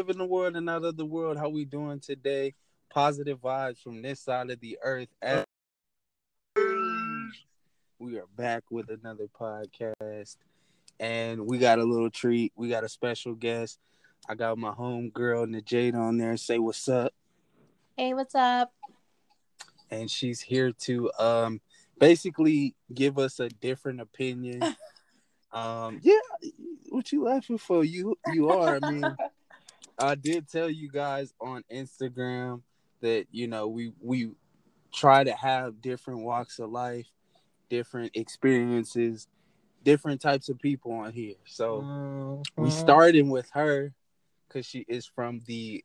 live in the world and out of the world. How we doing today? Positive vibes from this side of the earth. As we are back with another podcast, and we got a little treat. We got a special guest. I got my home girl Najada on there. Say what's up. Hey, what's up? And she's here to um basically give us a different opinion. um, yeah, what you laughing for? You you are. I mean, I did tell you guys on Instagram that you know we we try to have different walks of life, different experiences, different types of people on here. So mm-hmm. we started with her because she is from the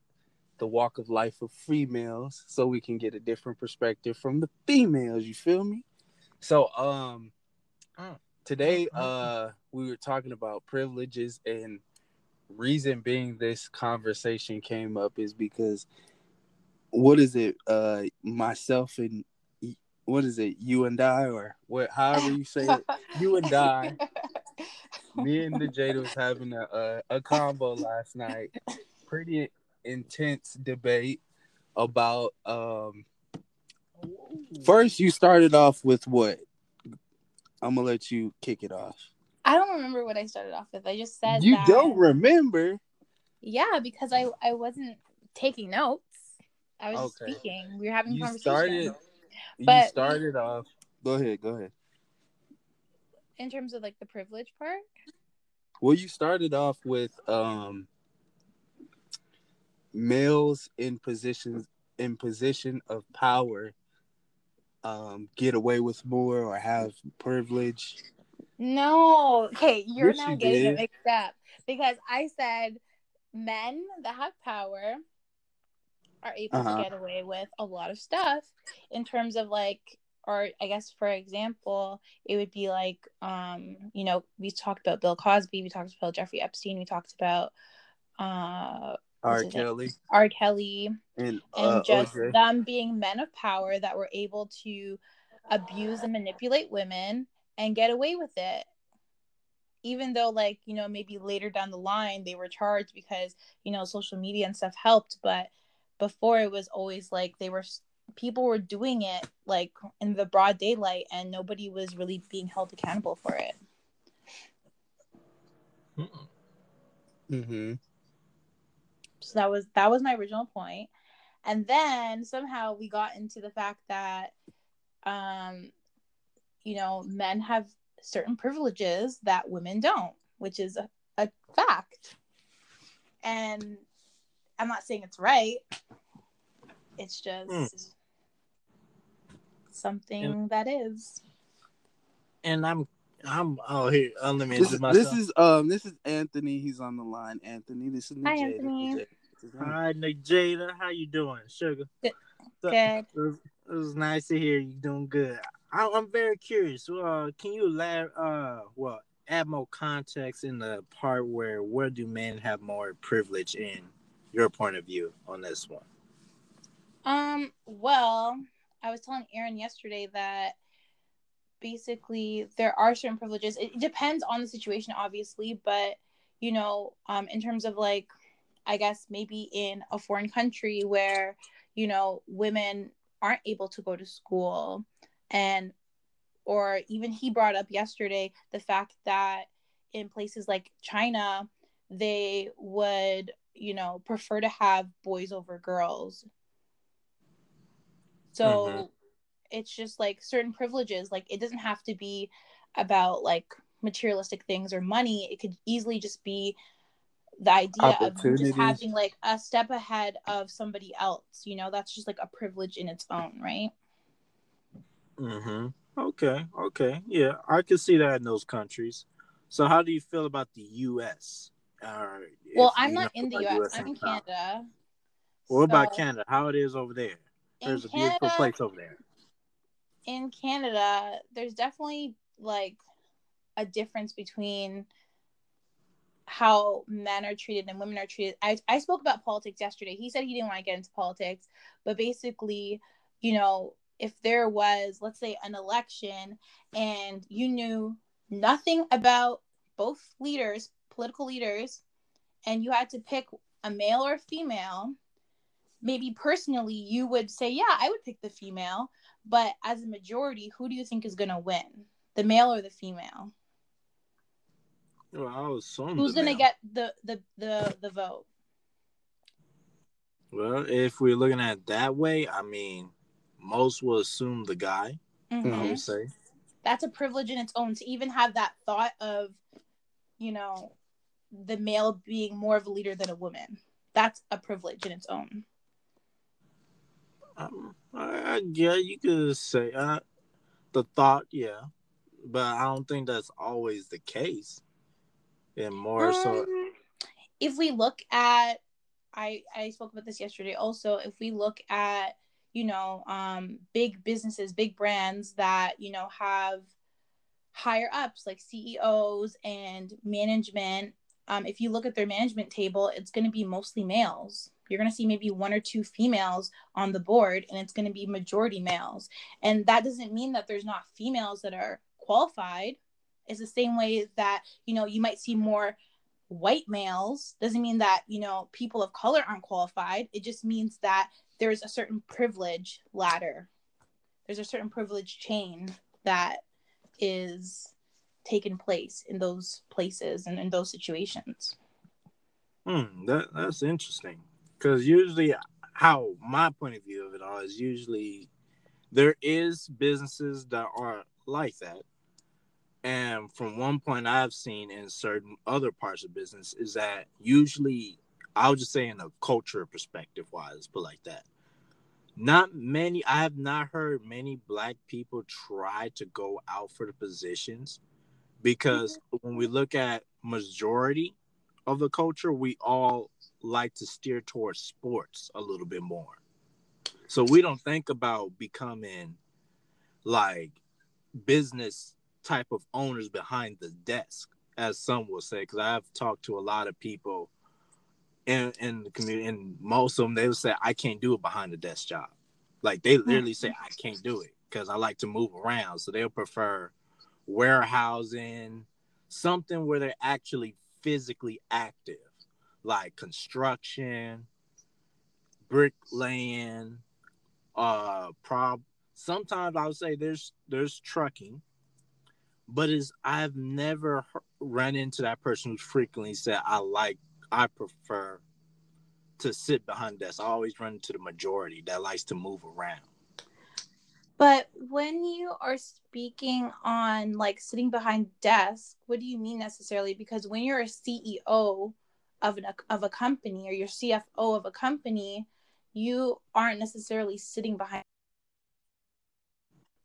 the walk of life of females, so we can get a different perspective from the females. You feel me? So um mm. today mm-hmm. uh we were talking about privileges and reason being this conversation came up is because what is it uh myself and what is it you and I or what however you say it you and I me and the Jada was having a, a a combo last night. Pretty intense debate about um first you started off with what? I'm gonna let you kick it off I don't remember what I started off with. I just said you that... don't remember. Yeah, because I I wasn't taking notes. I was okay. speaking. We were having you conversation. Started, but you started off. Go ahead. Go ahead. In terms of like the privilege part. Well, you started off with um males in positions in position of power um get away with more or have privilege no. Okay, you're yes, now you getting did. it mixed up because I said men that have power are able uh-huh. to get away with a lot of stuff in terms of like or I guess for example, it would be like um, you know, we talked about Bill Cosby, we talked about Jeffrey Epstein, we talked about uh R. Kelly. R. Kelly. And, uh, and just OJ. them being men of power that were able to abuse and manipulate women and get away with it. Even though like you know maybe later down the line they were charged because you know social media and stuff helped but before it was always like they were people were doing it like in the broad daylight and nobody was really being held accountable for it. Mm-hmm. So that was that was my original point. And then somehow we got into the fact that um you know, men have certain privileges that women don't, which is a, a fact. And I'm not saying it's right. It's just mm. something and, that is. And I'm I'm oh here let me this, myself. This is um this is Anthony. He's on the line. Anthony, this is Hi, Anthony. Hi, Jada. How you doing, Sugar? Good. So, good. It was, it was nice to hear you doing good. I, am very curious. Uh, can you? Uh, well, add more context in the part where where do men have more privilege in your point of view on this one? Um. Well, I was telling Aaron yesterday that basically there are certain privileges. It depends on the situation, obviously, but you know, um, in terms of like, I guess maybe in a foreign country where you know women aren't able to go to school and or even he brought up yesterday the fact that in places like China they would you know prefer to have boys over girls. So mm-hmm. it's just like certain privileges like it doesn't have to be about like materialistic things or money. It could easily just be the idea of just having like a step ahead of somebody else you know? That's just like a privilege in its own right Mm-hmm. Okay. Okay. Yeah, I can see that in those countries. So, how do you feel about the U.S.? Uh, well, I'm not in the U.S. I'm in Canada. What so... about Canada? How it is over there? There's a Canada, beautiful place over there. In Canada, there's definitely like a difference between how men are treated and women are treated. I, I spoke about politics yesterday. He said he didn't want to get into politics, but basically, you know, if there was, let's say, an election and you knew nothing about both leaders, political leaders, and you had to pick a male or a female, maybe personally you would say, yeah, I would pick the female, but as a majority, who do you think is going to win? The male or the female? Well, Who's going to get the, the the the vote? Well, if we're looking at it that way, I mean, most will assume the guy. I Mhm. would say. That's a privilege in its own to even have that thought of, you know, the male being more of a leader than a woman. That's a privilege in its own. Um, I, yeah, you could say uh, the thought, yeah, but I don't think that's always the case. And more so, Um, if we look at I I spoke about this yesterday also if we look at you know um big businesses big brands that you know have higher ups like CEOs and management. Um if you look at their management table it's going to be mostly males. You're going to see maybe one or two females on the board and it's going to be majority males. And that doesn't mean that there's not females that are qualified. It's the same way that you know you might see more white males. Doesn't mean that you know people of color aren't qualified. It just means that there's a certain privilege ladder. There's a certain privilege chain that is taking place in those places and in those situations. Hmm, that that's interesting. Because usually, how my point of view of it all is usually there is businesses that are like that, and from one point I've seen in certain other parts of business is that usually I'll just say in a culture perspective wise, but like that. Not many I have not heard many black people try to go out for the positions because mm-hmm. when we look at majority of the culture, we all like to steer towards sports a little bit more. So we don't think about becoming like business type of owners behind the desk, as some will say. Because I've talked to a lot of people in in the community, and most of them they will say, "I can't do a behind the desk job." Like they literally say, "I can't do it because I like to move around." So they'll prefer warehousing, something where they're actually physically active, like construction, bricklaying, uh, prob. Sometimes I would say there's there's trucking, but is I've never run into that person who's frequently said I like I prefer to sit behind desk. I always run to the majority that likes to move around. but when you are speaking on like sitting behind desk what do you mean necessarily because when you're a ceo of an of a company or your cfo of a company you aren't necessarily sitting behind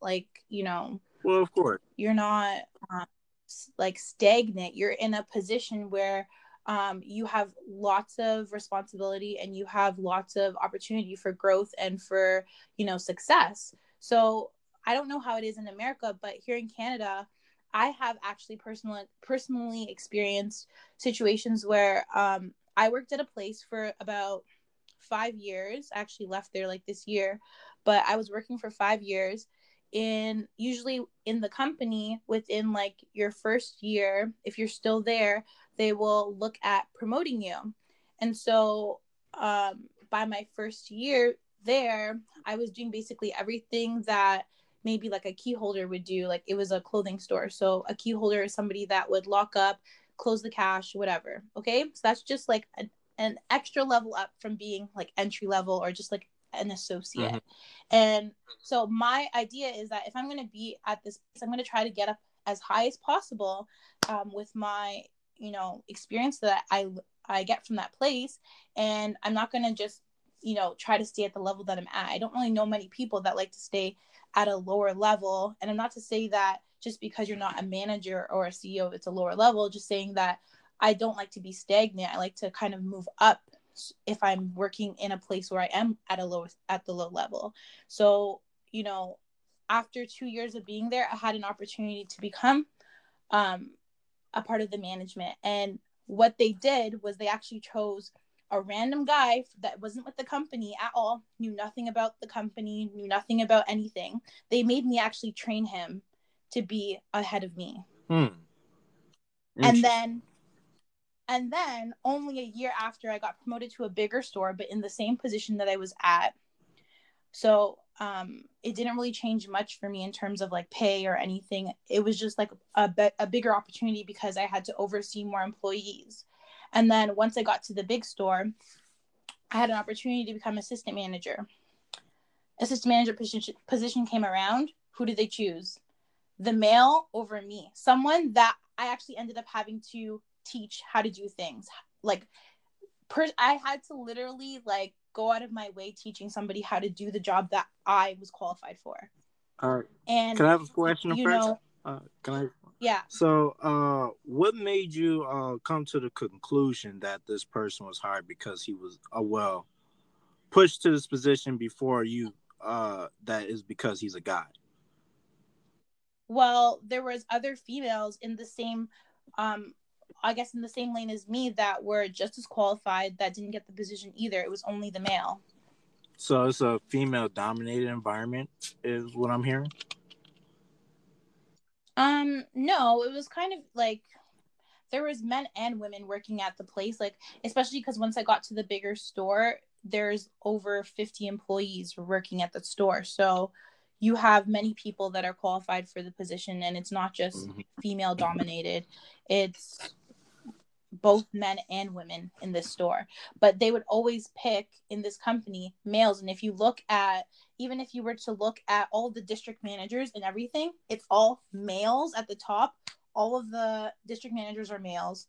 like you know Well, of course. you're not um, s- like stagnant you're in a position where um, you have lots of responsibility and you have lots of opportunity for growth and for you know success. So i don't know how it is in america but here in canada i have actually personally personally experienced situations where um, i worked at a place for about five years. I actually left there like this year but i was working for five years in usually in the company within like your first year if you're still there they will look at promoting you. And so um, by my first year there i was doing basically everything that maybe like a key holder would do. Like it was a clothing store. So a key holder is somebody that would lock up close the cash whatever. Okay? So that's just like an, an extra level up from being like entry level or just like an associate. Mhm. and so my idea is that if I'm going to be at this place, I'm going to try to get up as high as possible um, with my, you know, experience that I I get from that place, and I'm not going to just, you know, try to stay at the level that I'm at. I don't really know many people that like to stay at a lower level, and I'm not to say that just because you're not a manager or a CEO, it's a lower level. Just saying that I don't like to be stagnant. I like to kind of move up if I'm working in a place where I am at a low at the low level. So, you know, after two years of being there, I had an opportunity to become um, a part of the management. And what they did was they actually chose a random guy that wasn't with the company at all, knew nothing about the company, knew nothing about anything. They made me actually train him to be ahead of me Hmm. and then And then only a year after I got promoted to a bigger store, but in the same position that I was at. So um, it didn't really change much for me in terms of like pay or anything. It was just like a, be- a bigger opportunity because I had to oversee more employees. And then once I got to the big store, I had an opportunity to become assistant manager. Assistant manager position, position came around. Who did they choose? The male over me. Someone that I actually ended up having to teach how to do things. Like, per- I had to literally like go out of my way teaching somebody how to do the job that I was qualified for. All right. And Can I have a question you first? know, uh, can I? yeah. So, uh, what made you uh, come to the conclusion that this person was hired because he was, uh, well, pushed to this position before you? Uh, that is because he's a guy. Well, there was other females in the same, um, I guess in the same lane as me that were just as qualified that didn't get the position either. It was only the male. So it's a female dominated environment, is what I'm hearing. Um, no, it was kind of like there was men and women working at the place, like especially because once I got to the bigger store, there's over 50 employees working at the store. So you have many people that are qualified for the position and it's not just Mhm. female dominated. It's both men and women in this store. But they would always pick in this company males. And if you look at even if you were to look at all the district managers and everything it's all males at the top. All of the district managers are males.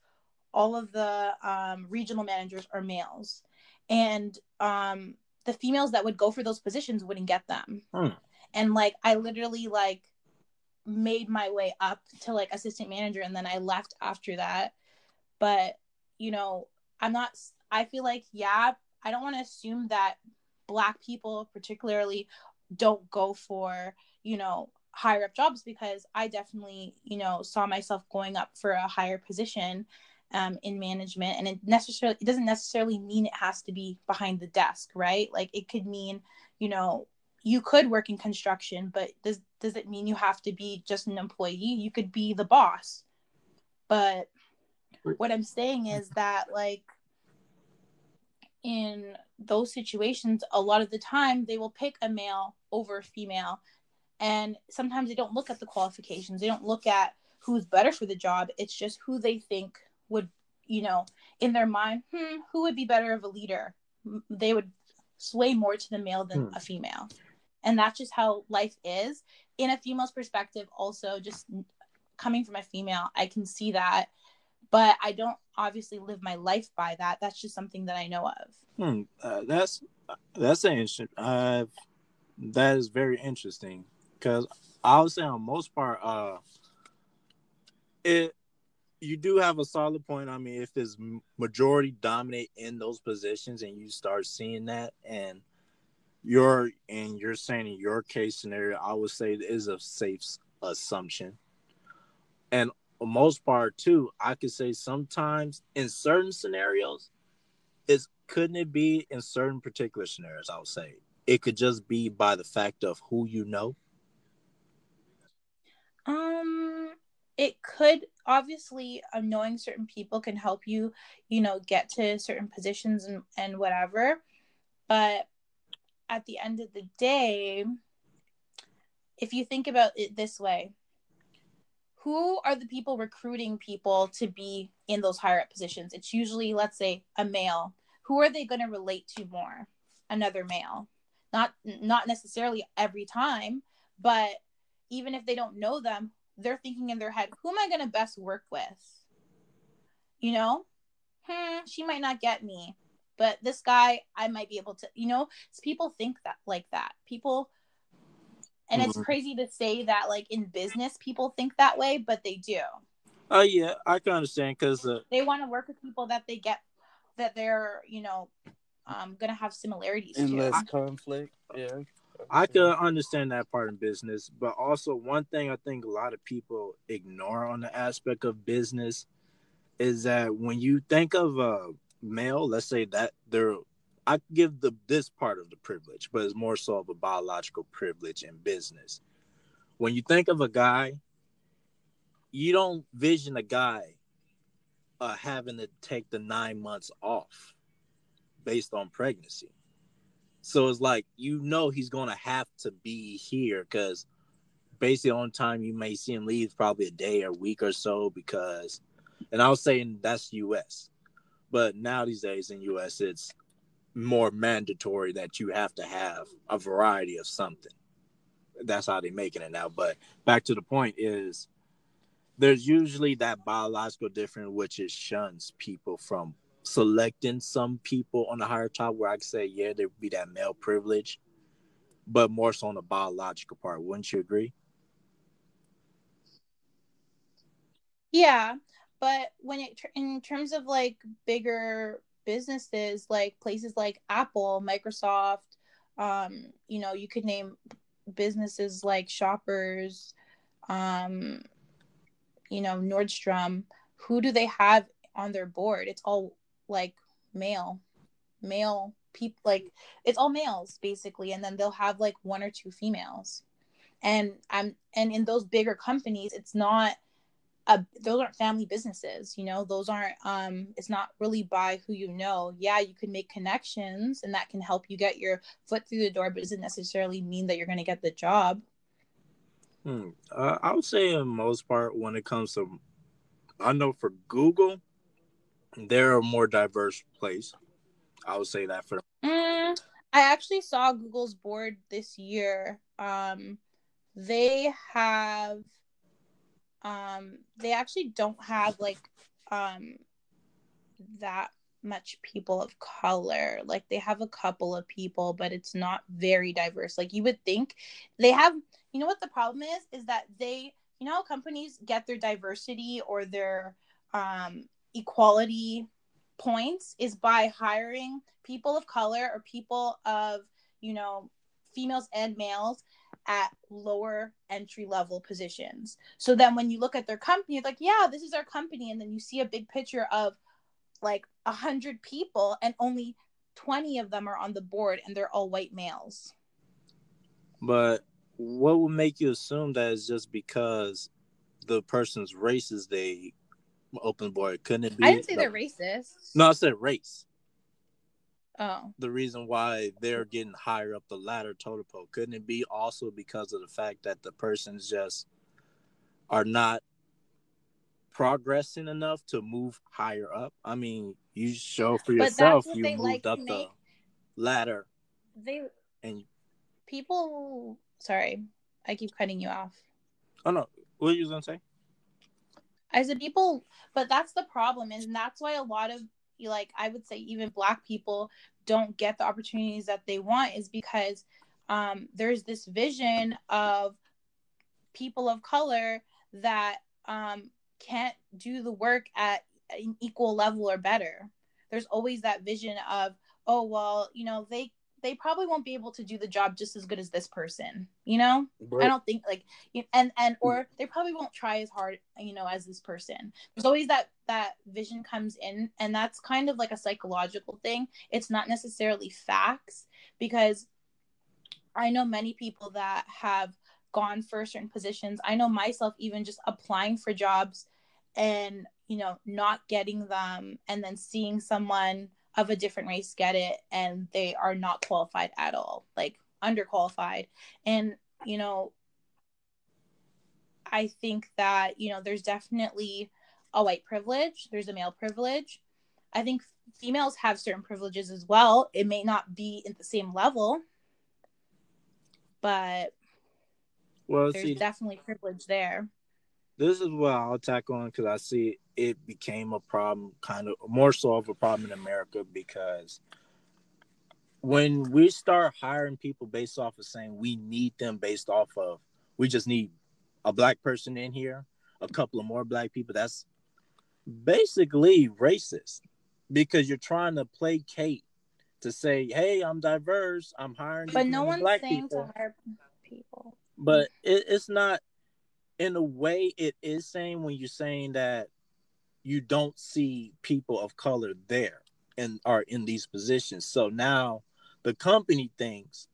All of the um, regional managers are males. And um, the females that would go for those positions wouldn't get them. Hmm. and like i literally like made my way up to like assistant manager and then i left after that but you know i'm not i feel like yeah i don't want to assume that black people particularly don't go for you know higher up jobs because i definitely you know saw myself going up for a higher position um, in management and it necessarily it doesn't necessarily mean it has to be behind the desk right? Like it could mean you know you could work in construction but does does it mean you have to be just an employee? You could be the boss but what i'm saying is that like in those situations a lot of the time they will pick a male over a female and sometimes they don't look at the qualifications. They don't look at who's better for the job. It's just who they think would you know in their mind hmm, who would be better of a leader? They would sway more to the male than Hmm. a female. And that's just how life is. In a female's perspective also just coming from a female i can see that but i don't obviously live my life by that that's just something that i know of Hmm, uh, that's that's interesting. Uh, that is very interesting because I would say on most part, uh, it you do have a solid point. I mean, if m- majority dominate in those positions, and you start seeing that, and you're and you're saying in your case scenario, I would say it is a safe assumption. And most part too, I could say sometimes in certain scenarios, it's couldn't it be in certain particular scenarios? I would say it could just be by the fact of who you know. Um, it could obviously uh, knowing certain people can help you, you know, get to certain positions and and whatever. But at the end of the day, if you think about it this way, who are the people recruiting people to be in those higher up positions? It's usually, let's say, a male. Who are they going to relate to more? Another male. Not not necessarily every time, but even if they don't know them, they're thinking in their head, who am I going to best work with? You know, hmm, she might not get me, but this guy, I might be able to, you know, people think that like that. People, and it's Mhm. crazy to say that like in business, people think that way, but they do. Oh yeah, I can understand because uh, They want to work with people that they get, that they're, you know, um, going to have similarities and to. less conflict. Yeah. I could understand that part in business, but also one thing I think a lot of people ignore on the aspect of business is that when you think of a male, let's say that they're I give the this part of the privilege, but it's more so of a biological privilege in business. When you think of a guy, you don't vision a guy uh, having to take the nine months off based on pregnancy. So it's like you know he's gonna have to be here because basically on time you may see him leave probably a day or a week or so because and I was saying that's US. But now these days in US it's more mandatory that you have to have a variety of something. That's how they're making it now. But back to the point is there's usually that biological difference which it shuns people from selecting some people on the higher top where I could say, yeah, there would be that male privilege, but more so on the biological part. Wouldn't you agree? Yeah, but when it in terms of like bigger businesses, like places like Apple, Microsoft, um, you know, you could name businesses like Shoppers, um, you know, Nordstrom. Who do they have on their board? It's all like male, male people. Like it's all males basically, and then they'll have like one or two females. And I'm and in those bigger companies, it's not a, those aren't family businesses you know those aren't um it's not really by who you know. Yeah you can make connections and that can help you get your foot through the door but it doesn't necessarily mean that you're going to get the job. Hmm. uh, i would say in most part when it comes to i know for google they're a more diverse place. I would say that for mm, i actually saw google's board this year. Um they have um they actually don't have like um that much people of color. Like they have a couple of people but it's not very diverse. Like you would think they have you know what the problem is? Is that they you know companies get their diversity or their um equality points is by hiring people of color or people of you know females and males at lower entry level positions. So then when you look at their company, it's like, yeah, this is our company. And then you see a big picture of like a hundred people and only 20 of them are on the board and they're all white males. But what would make you assume that it's just because the person's race is they open board? Couldn't it be? I didn't say they're racist. No, I said race. Oh. The reason why they're getting higher up the ladder total pole couldn't it be also because of the fact that the persons just are not progressing enough to move higher up? I mean, you show for yourself you moved like up the ladder. They and people. Sorry, I keep cutting you off. Oh no, what are you gonna say? I said people, but that's the problem, and that's why a lot of like I would say even black people don't get the opportunities that they want is because um, there's this vision of people of color that um, can't do the work at an equal level or better. There's always that vision of, oh well, you know, they they probably won't be able to do the job just as good as this person you know? Right. i don't think like and and hmm. or they probably won't try as hard you know as this person. There's always that that vision comes in and that's kind of like a psychological thing. It's not necessarily facts because i know many people that have gone for certain positions. I know myself even just applying for jobs and you know not getting them and then seeing someone of a different race get it and they are not qualified at all like underqualified. And you know i think that you know there's definitely a white privilege there's a male privilege. I think females have certain privileges as well. It may not be at the same level but well there's see, definitely privilege there this is what I'll attack on because I see it became a problem, kind of more so of a problem in America because when we start hiring people based off of saying we need them based off of we just need a black person in here, a couple of more black people, that's basically racist because you're trying to placate to say, "Hey, I'm diverse. I'm hiring." But no one's saying people. to hire people. But it, it's not in a way it is saying when you're saying that you don't see people of color there and are in these positions. So now the company thinks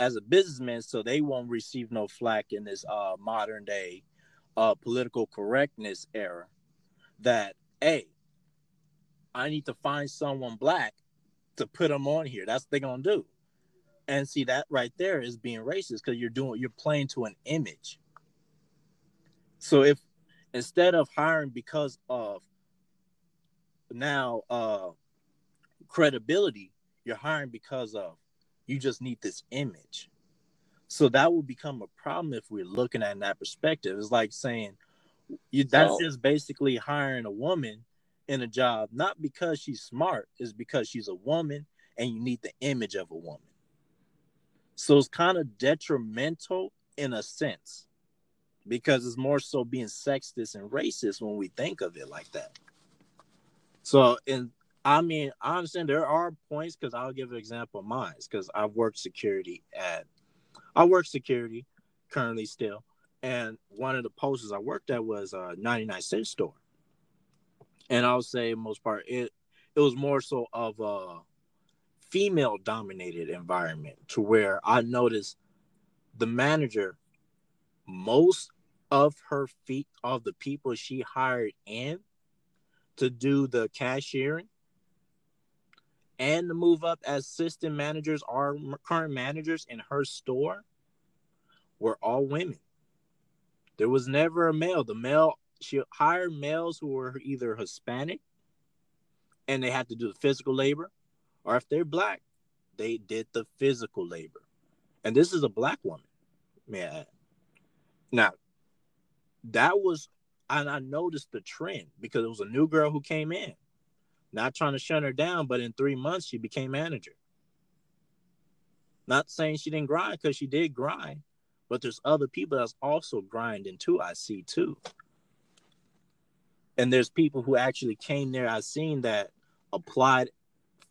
as a businessman, so they won't receive no flack in this uh, modern day uh, political correctness era. That hey, I need to find someone black to put them on here. That's what they're gonna do. And see that right there is being racist because you're doing you're playing to an image. So if instead of hiring because of now uh credibility, you're hiring because of you just need this image. So that will become a problem if we're looking at that perspective. It's like saying you that's so, just basically hiring a woman in a job not because she's smart, is because she's a woman and you need the image of a woman. So it's kind of detrimental in a sense because it's more so being sexist and racist when we think of it like that. So, and I mean, I understand there are points because I'll give an example of mine because I've worked security at, I work security currently still, and one of the posters I worked at was a 99 cent store, and I'll say most part it it was more so of a female dominated environment to where I noticed the manager most of her feet of the people she hired in to do the cashiering and to move up as assistant managers or current managers in her store were all women. There was never a male. The male she hired males who were either Hispanic and they had to do the physical labor, or if they're black, they did the physical labor. And this is a black woman, May man. Now, that was, and I noticed the trend because it was a new girl who came in. Not trying to shut her down, but in three months she became manager. Not saying she didn't grind because she did grind, but there's other people that's also grinding too. I see too. And there's people who actually came there. I've seen that applied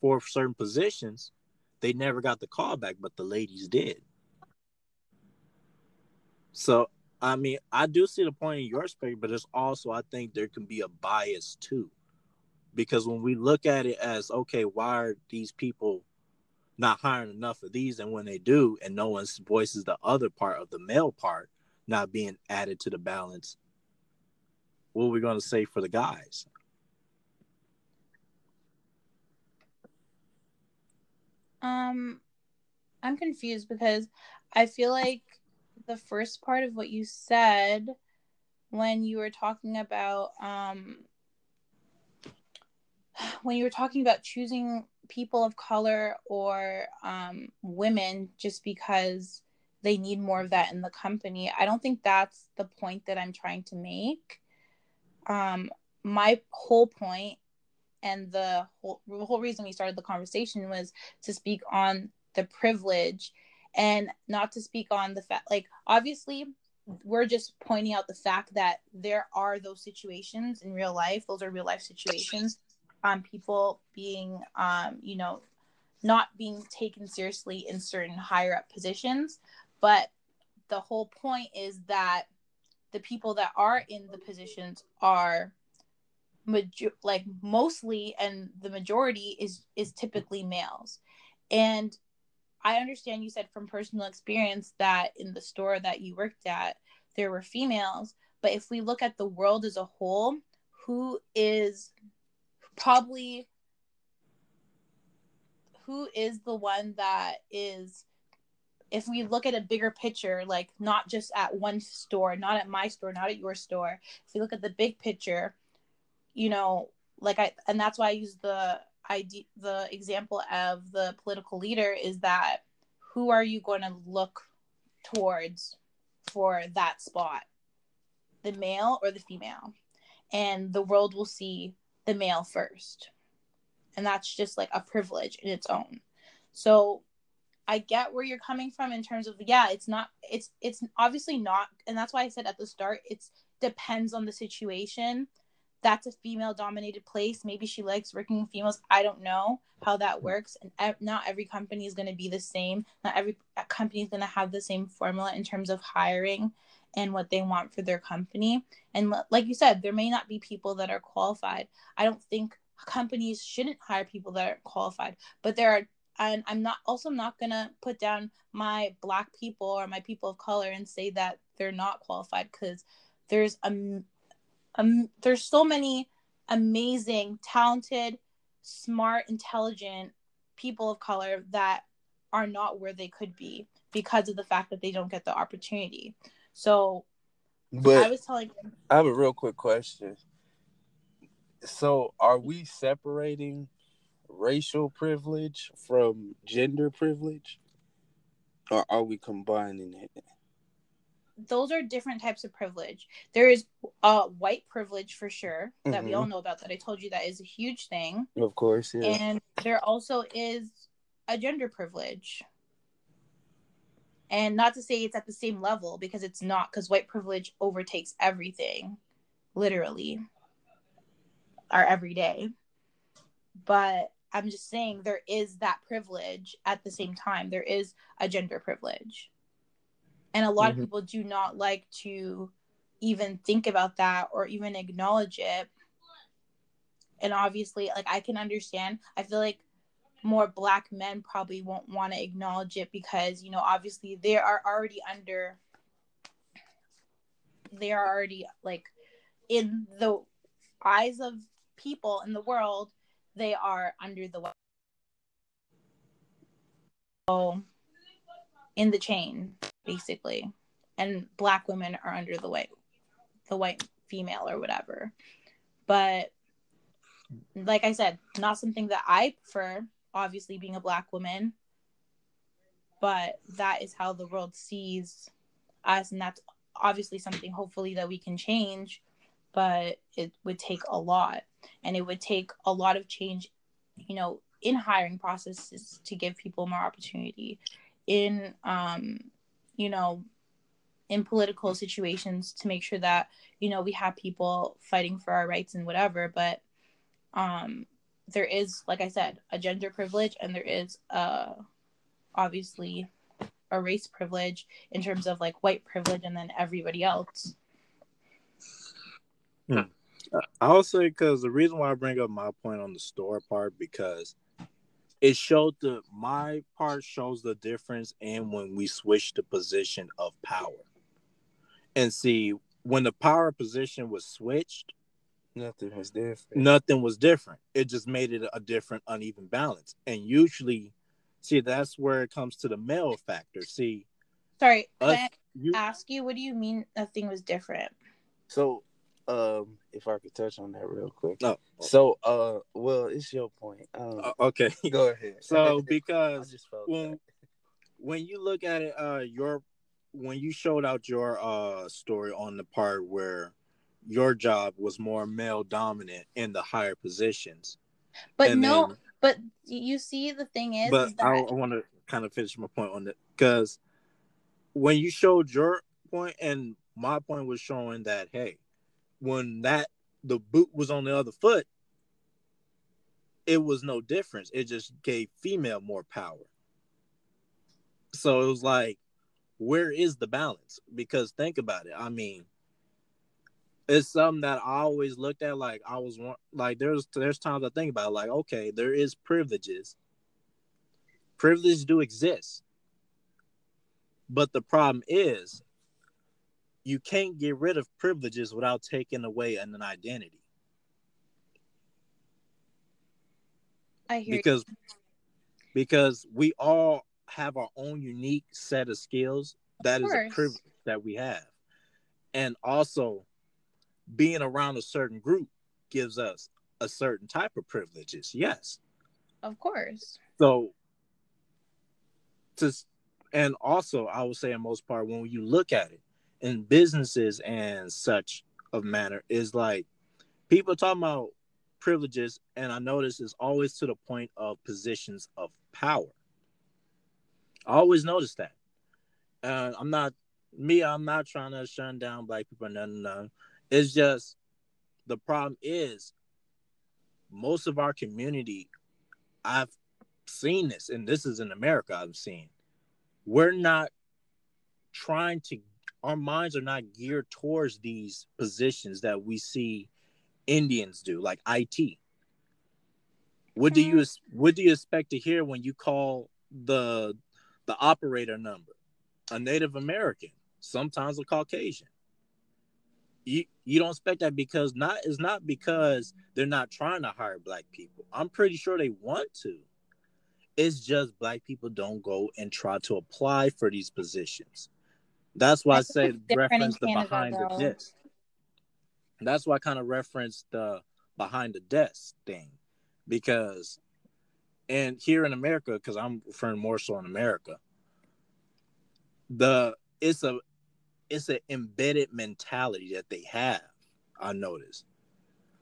for certain positions. They never got the call back, but the ladies did. So I mean, I do see the point in your speak, but there's also I think there can be a bias too. Because when we look at it as okay why are these people not hiring enough of these? And when they do and no one voices the other part of the male part not being added to the balance what are we going to say for the guys? Um i'm confused because i feel like the first part of what you said when you were talking about um when you were talking about choosing people of color or um, women just because they need more of that in the company, I don't think that's the point that I'm trying to make. Um, my whole point and the whole, the whole reason we started the conversation was to speak on the privilege and not to speak on the fact like obviously we're just pointing out the fact that there are those situations in real life. Those are real life situations on people being um, you know not being taken seriously in certain higher up positions. But the whole point is that the people that are in the positions are major- like mostly and the majority is is typically males. And i understand you said from personal experience that in the store that you worked at there were females but if we look at the world as a whole who is probably who is the one that is if we look at a bigger picture like not just at one store not at my store not at your store if we look at the big picture you know like i and that's why i use the idea the example of the political leader is that who are you going to look towards for that spot the male or the female and the world will see the male first. And that's just like a privilege in its own. So I get where you're coming from in terms of yeah, it's not it's it's obviously not and that's why I said at the start it's depends on the situation. That's a female dominated place. Maybe she likes working with females. I don't know how that works and not every company is going to be the same. Not every company is going to have the same formula in terms of hiring and what they want for their company. And like you said, there may not be people that are qualified. I don't think companies shouldn't hire people that are qualified, but there are and I'm not also not gonna put down my black people or my people of color and say that they're not qualified because there's um, um there's so many amazing, talented, smart, intelligent people of color that are not where they could be because of the fact that they don't get the opportunity. So But I was telling I have a real quick question. So, are we separating racial privilege from gender privilege, or are we combining it? Those are different types of privilege. There is uh white privilege for sure that we Mhm. all know about that I told you that is a huge thing. Of course, yeah. And there also is a gender privilege. And not to say it's at the same level because it's not because white privilege overtakes everything, literally, our everyday. But I'm just saying there is that privilege at the same time. There is a gender privilege. And a lot Mhm. of people do not like to even think about that or even acknowledge it. And obviously, like I can understand, I feel like more black men probably won't want to acknowledge it because, you know, obviously they are already under, they are already like in the eyes of people in the world, they are under the so in the chain basically. And black women are under the white the white female or whatever. But like i said not something that i prefer obviously being a black woman. But that is how the world sees us and that's obviously something hopefully that we can change. But it would take a lot and it would take a lot of change you know in hiring processes to give people more opportunity in um you know in political situations to make sure that you know we have people fighting for our rights and whatever but um there is like i said a gender privilege and there is uh obviously a race privilege in terms of like white privilege and then everybody else. I'll say because the reason why I bring up my point on the store part because it showed the my part shows the difference in when we switch the position of power. And see, when the power position was switched, Nothing was different. nothing was different. It just made it a different uneven balance. And usually, see, that's where it comes to the male factor. See, sorry us, can you, i ask you what do you mean nothing was different So, um, if I could touch on that real quick. no, So, uh, well, it's your point. Um, Uh, okay. go ahead. So because just felt when that. when you look at it, uh, your when you showed out your uh story on the part where your job was more male dominant in the higher positions, but and no then- but you see the thing is, but is I, that I want to kind of finish my point on that because when you showed your point and my point was showing that hey, when that the boot was on the other foot, it was no difference. It just gave female more power. So it was like, where is the balance? Because think about it. I mean, it's something that I always looked at. Like I was like there's there's times I think about it, like okay, there is privileges. Privileges do exist, but the problem is, you can't get rid of privileges without taking away an, an identity. I hear you. because because we all have our own unique set of skills that is a privilege that we have and also being around a certain group gives us a certain type of privileges yes Of course. so to and also i would say in most part when you look at it in businesses and such of manner is like people talking about privileges and i notice it's always to the point of positions of power. I always notice that. And i'm not me i'm not trying to shun down black people no no no. It's just the problem is most of our community i've seen this and this is in america i've seen. We're not trying to our minds are not geared towards these positions that we see indians do like it what do you hmm. what do you expect to hear when you call the the operator number a native american sometimes a caucasian you you don't expect that because not it's not because they're not trying to hire black people. I'm pretty sure they want to. It's just black people don't go and try to apply for these positions. That's why I, I say reference the Canada, behind though. the desk. That's why I kind of reference the behind the desk thing because and here in America, because I'm referring more so in America, the it's a it's an embedded mentality that they have. I notice.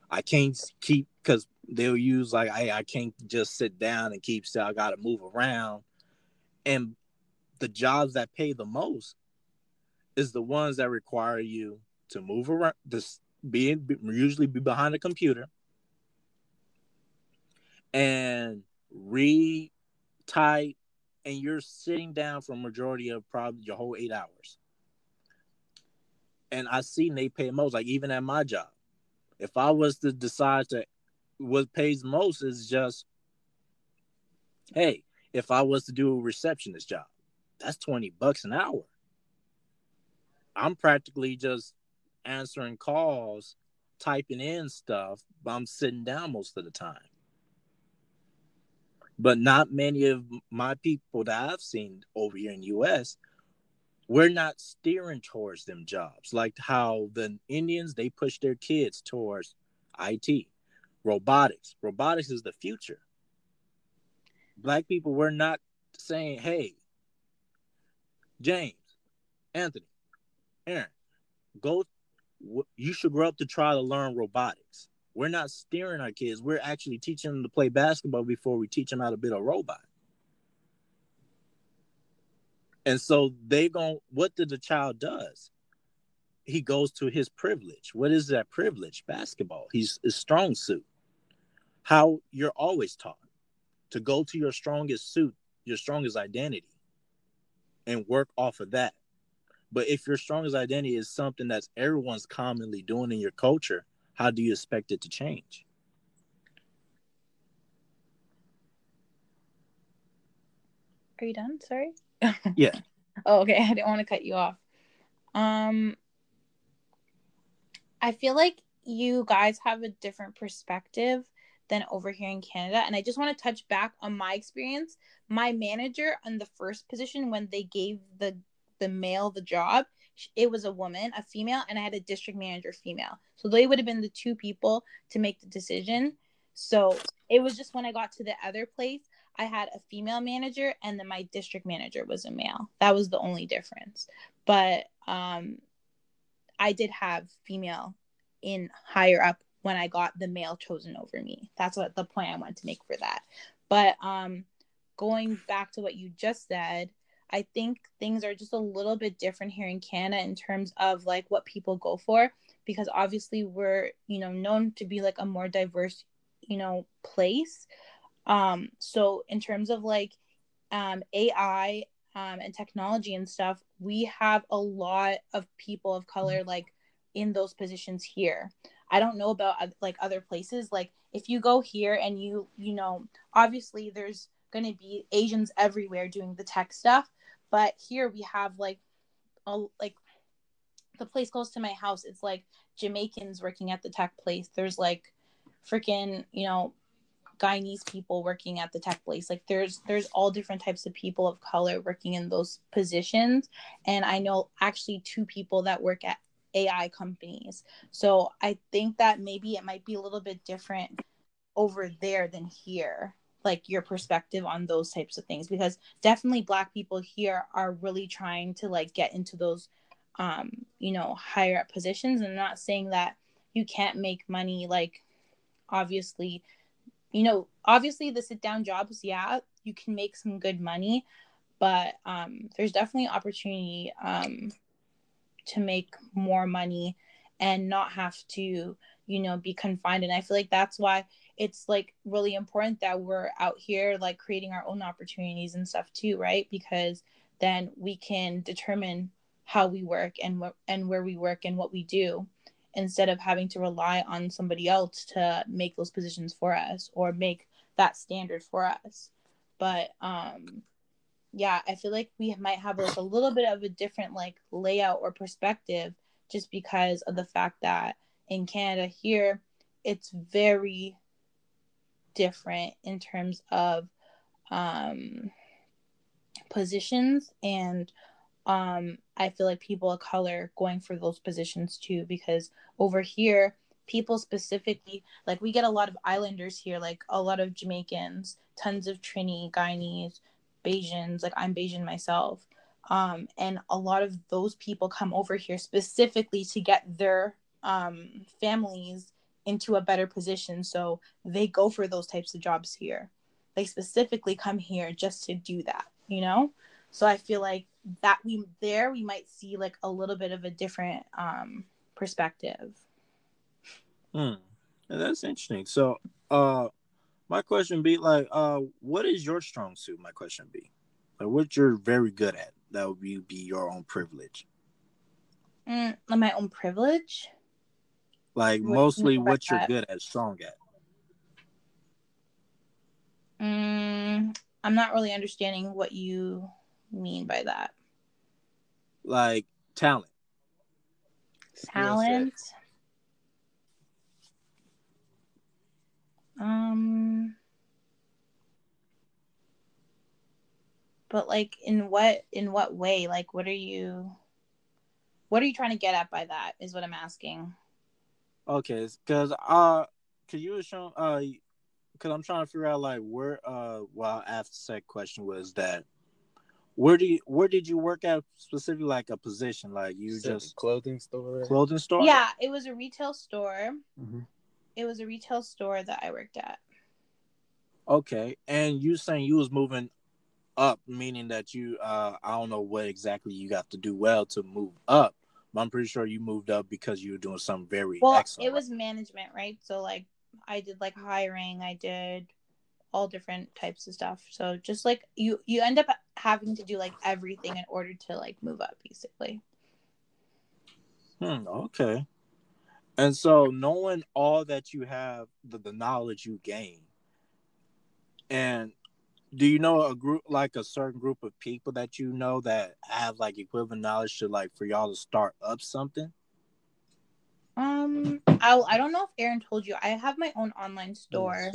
I can't keep because they'll use like I I can't just sit down and keep still. I got to move around, and the jobs that pay the most is the ones that require you to move around. This being usually be behind a computer and read, type, and you're sitting down for a majority of probably your whole eight hours and I seen they pay most. Like even at my job, if I was to decide to, what pays most is just, hey, if I was to do a receptionist job, that's twenty bucks an hour. I'm practically just answering calls, typing in stuff, but I'm sitting down most of the time. But not many of my people that I've seen over here in the US we're not steering towards them jobs like how the indians they push their kids towards it robotics robotics is the future black people we're not saying hey james anthony aaron go you should grow up to try to learn robotics we're not steering our kids we're actually teaching them to play basketball before we teach them how to build a robot and so they going what did the child does? He goes to his privilege. What is that privilege? Basketball. He's a strong suit. How you're always taught to go to your strongest suit, your strongest identity, and work off of that. But if your strongest identity is something that's everyone's commonly doing in your culture, how do you expect it to change? Are you done? Sorry. yeah. oh, okay. I didn't want to cut you off. Um, I feel like you guys have a different perspective than over here in Canada. And I just want to touch back on my experience. My manager on the first position when they gave the the male the job, it was a woman, a female, and I had a district manager female. So they would have been the two people to make the decision. So it was just when I got to the other place, I had a female manager and then my district manager was a male. That was the only difference. But um I did have female in higher up when I got the male chosen over me. That's what the point I wanted to make for that. But um going back to what you just said, I think things are just a little bit different here in Canada in terms of like what people go for because obviously we're, you know, known to be like a more diverse, you know, place. Um, so in terms of like um, AI um, and technology and stuff, we have a lot of people of color like in those positions here. I don't know about like other places. Like if you go here and you you know obviously there's going to be Asians everywhere doing the tech stuff, but here we have like a like the place close to my house. It's like Jamaicans working at the tech place. There's like freaking you know Guyanese people working at the tech place. Like there's there's all different types of people of color working in those positions. And I know actually two people that work at AI companies. So I think that maybe it might be a little bit different over there than here like your perspective on those types of things because definitely black people here are really trying to like get into those um you know higher up positions and I'm not saying that you can't make money like obviously you know, obviously the sit down jobs, yeah, you can make some good money, but um, there's definitely opportunity um, to make more money and not have to, you know, be confined. And I feel like that's why it's like really important that we're out here like creating our own opportunities and stuff too, right? Because then we can determine how we work and what and where we work and what we do instead of having to rely on somebody else to make those positions for us or make that standard for us but um yeah i feel like we might have like a little bit of a different like layout or perspective just because of the fact that in Canada here, it's very different in terms of um, positions and um, I feel like people of color going for those positions too because over here people specifically like we get a lot of islanders here like a lot of Jamaicans tons of Trini Guyanese Bajans like I'm Bajan myself. Um, and a lot of those people come over here specifically to get their um, families into a better position. So they go for those types of jobs here. They specifically come here just to do that you know? So i feel like that we there we might see like a little bit of a different um perspective. Hmm. that's interesting. So uh my question be like uh what is your strong suit? My question be like what you're very good at that would be, be your own privilege? Mm, my own privilege like what mostly what you're that? good at strong at mm, i'm not really understanding what you mean by that? Like talent. Talent. Um but like in what in what way? Like what are you what are you trying to get at by that is what I'm asking. Okay, cuz uh could you show uh because I'm trying to figure out like where uh well after that question was that where do you where did you work at specifically like a position? Like you just clothing store? Clothing store? Yeah it was a retail store. Mm-hmm. it was a retail store that i worked at. Okay and you saying you was moving up meaning that you uh i don't know what exactly you got to do well to move up but i'm pretty sure you moved up because you were doing something very well excellent it was management right so like i did like hiring i did all different types of stuff. So just like you you end up having to do like everything in order to like move up basically. Hmm, okay. And so knowing all that you have, the, the knowledge you gain, and do you know a group like a certain group of people that you know that have like equivalent knowledge to like for y'all to start up something? Um, I I don't know if Aaron told you. I have my own online store.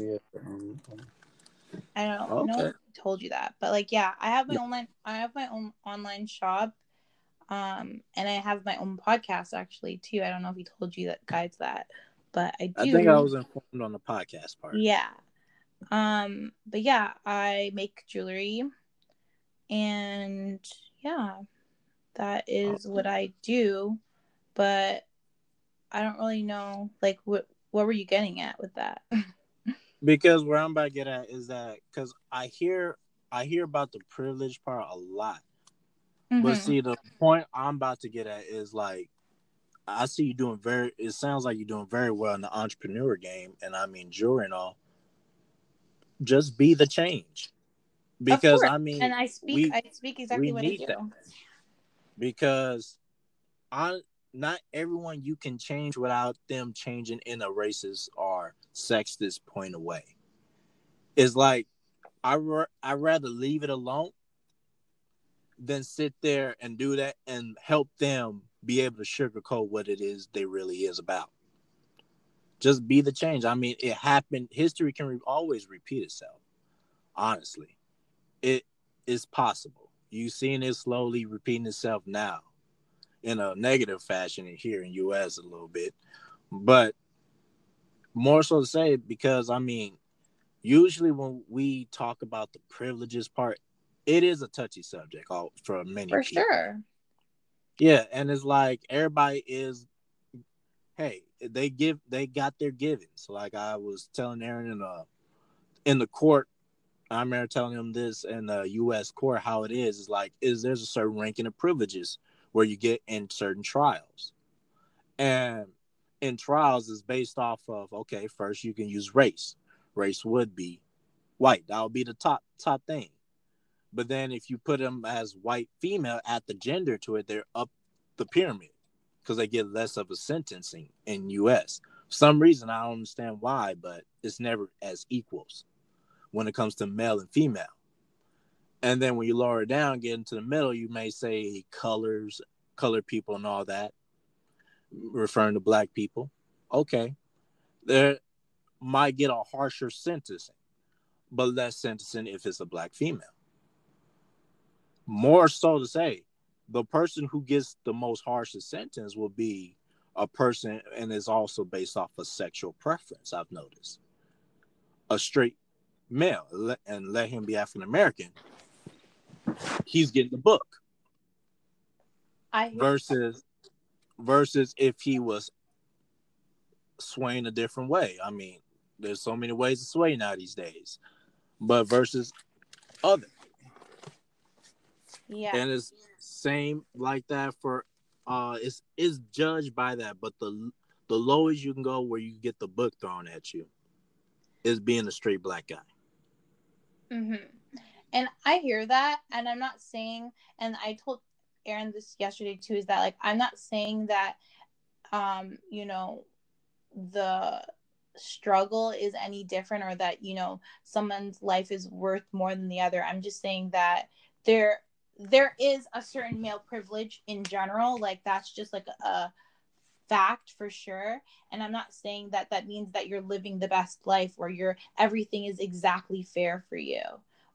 I don't okay. know if I told you that, but like, yeah, I have my yeah. online, I have my own online shop, um, and I have my own podcast actually too. I don't know if he told you that guides that, but I do. I think I was informed on the podcast part. Yeah, um, but yeah, I make jewelry, and yeah, that is what I do. But I don't really know, like, what what were you getting at with that? because where I'm about to get at is that because I hear I hear about the privilege part a lot, mm-hmm. but see the point I'm about to get at is like I see you doing very. It sounds like you're doing very well in the entrepreneur game, and I mean jewelry and all. Just be the change, because I mean, and I speak. We, I speak exactly what I do. That. Because I not everyone you can change without them changing in a racist or sexist point of way. It's like I I rather leave it alone than sit there and do that and help them be able to sugarcoat what it is they really is about. Just be the change. I mean, it happened. History can re- always repeat itself. Honestly, it is possible. You've seen it slowly repeating itself now in a negative fashion here in US a little bit. But more so to say because I mean, usually when we talk about the privileges part, it is a touchy subject all for many For people. sure. Yeah, and it's like everybody is hey, they give they got their givings. Like I was telling Aaron in the in the court I'm remember telling him this in the U.S. court how it is. Is like is there's a certain ranking of privileges where you get in certain trials. And in trials is based off of okay, first you can use race. Race would be white. That would be the top top thing. But then if you put them as white female at the gender to it, they're up the pyramid because they get less of a sentencing in US. For some reason I don't understand why, but it's never as equals when it comes to male and female. And then when you lower it down, get into the middle, you may say colors, colored people, and all that. referring to black people, okay, there might get a harsher sentencing, but less sentencing if it's a black female. More so to say, the person who gets the most harshest sentence will be a person and is also based off of sexual preference, I've noticed. A straight male and let him be African American, he's getting the book. I versus versus if he was swaying a different way. I mean, there's so many ways to sway now these days. But versus other. Yeah. And it's same like that for uh it's it's judged by that, but the the lowest you can go where you get the book thrown at you is being a straight black guy. Mm-hmm. And I hear that and I'm not saying and I told Aaron this yesterday too is that like I'm not saying that um you know the struggle is any different or that you know someone's life is worth more than the other i'm just saying that there there is a certain male privilege in general like that's just like a, fact for sure. And i'm not saying that that means that you're living the best life or your everything is exactly fair for you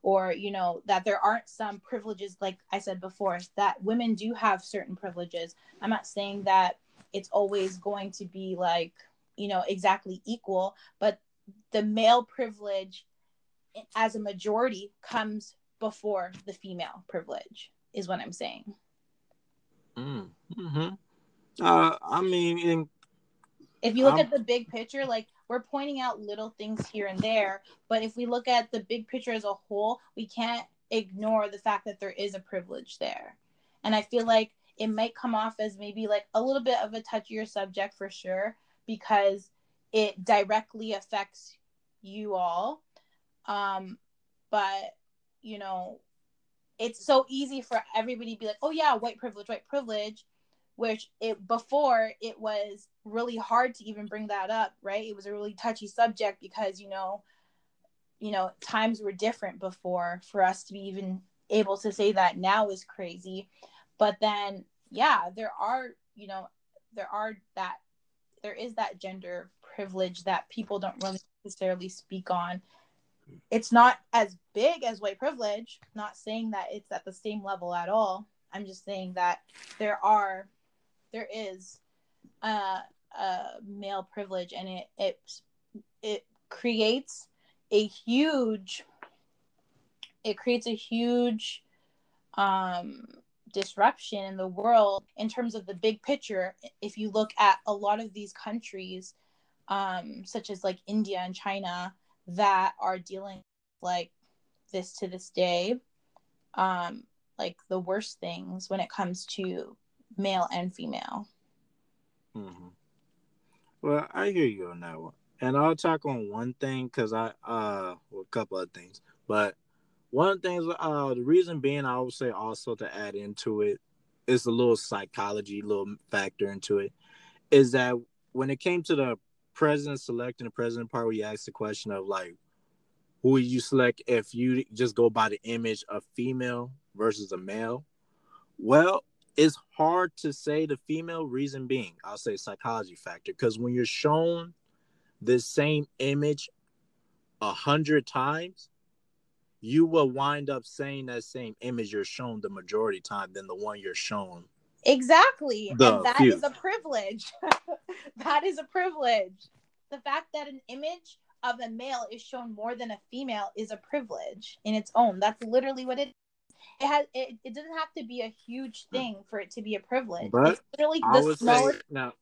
or you know that there aren't some privileges like i said before that women do have certain privileges. I'm not saying that it's always going to be like you know exactly equal but the male privilege as a majority comes before the female privilege is what i'm saying. Mm, hmm uh, i mean in, if you look um, at the big picture like we're pointing out little things here and there but if we look at the big picture as a whole we can't ignore the fact that there is a privilege there. And i feel like it might come off as maybe like a little bit of a touchier subject for sure because it directly affects you all. Um but you know it's so easy for everybody to be like oh yeah white privilege white privilege which it before it was really hard to even bring that up right? It was a really touchy subject because you know you know times were different before for us to be even able to say that now is crazy. But then yeah there are you know there are that there is that gender privilege that people don't really necessarily speak on it's not as big as white privilege. Not saying that it's at the same level at all. I'm just saying that there are there is a, a male privilege and it it it creates a huge it creates a huge um disruption in the world in terms of the big picture. If you look at a lot of these countries um such as like india and china that are dealing like this to this day um like the worst things when it comes to male and female. Mm-hmm. Well, I hear you on that one, and I'll talk on one thing because I uh, well, a couple of things, but one of the things, uh, the reason being, I would say also to add into it is a little psychology, little factor into it, is that when it came to the president selecting the president part, where you asked the question of like, who would you select if you just go by the image of female versus a male? Well, it's hard to say the female reason being i'll say psychology factor because when you're shown the same image a hundred times you will wind up saying that same image you're shown the majority time than the one you're shown exactly and that few. is a privilege that is a privilege the fact that an image of a male is shown more than a female is a privilege in its own that's literally what it it has it, it doesn't have to be a huge thing for it to be a privilege. But it's literally the smallest. Say, now,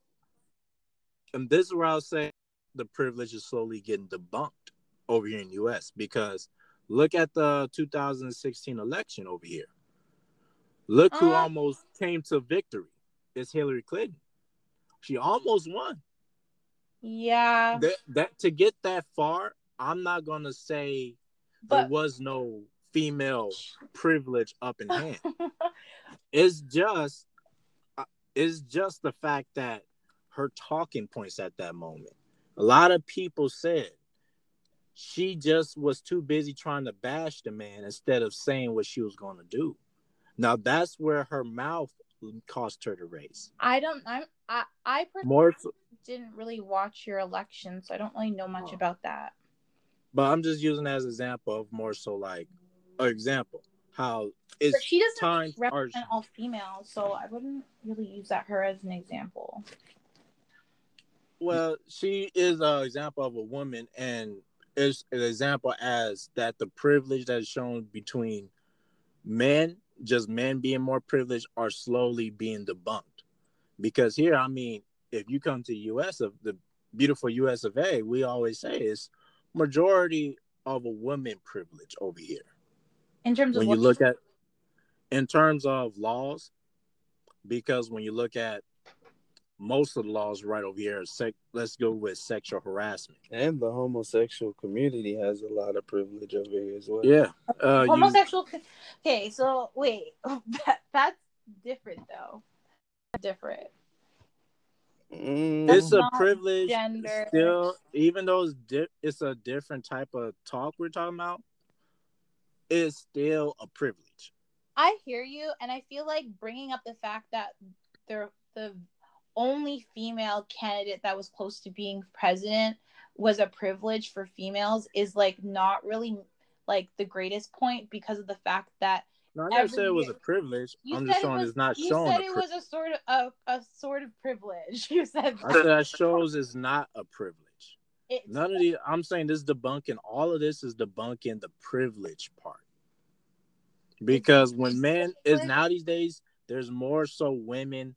and this is where I'll say the privilege is slowly getting debunked over here in the U.S. because look at the 2016 election over here. Look who uh, almost came to victory. It's Hillary Clinton. She almost won. Yeah. That, that to get that far, I'm not gonna say but, there was no female privilege up in hand. it's just uh, it's just the fact that her talking points at that moment. A lot of people said she just was too busy trying to bash the man instead of saying what she was going to do. Now that's where her mouth cost her to race. I don't. I'm. I. I personally More, so, didn't really watch your election, so I don't really know much Oh. about that. but I'm just using as an example of more so like an example how is she doesn't times are represent all females, so I wouldn't really use that her as an example. well she is an example of a woman and is an example as that the privilege that is shown between men just men being more privileged are slowly being debunked. Because here i mean if you come to the us of the beautiful us of a we always say is majority of a woman privilege over here. In terms of when you look at in terms of laws because when you look at most of the laws right over here sec- let's go with sexual harassment And the homosexual community has a lot of privilege over here as well. yeah uh you, homosexual. Okay, so wait, that, that's different though. Different. Mm, it's a privilege gender. still even though it's, di- it's a different type of talk we're talking about it's still a privilege I hear you, and I feel like bringing up the fact that the the only female candidate that was close to being president was a privilege for females is like not really like the greatest point because of the fact that no, i never said it was a privilege you i'm just it showing was- it's not you showing said it was a sort of a, a sort of privilege. You said i said that shows it's not a privilege it's, None of the I'm saying this debunking all of this is debunking the privilege part. Because when men is now these days, there's more so women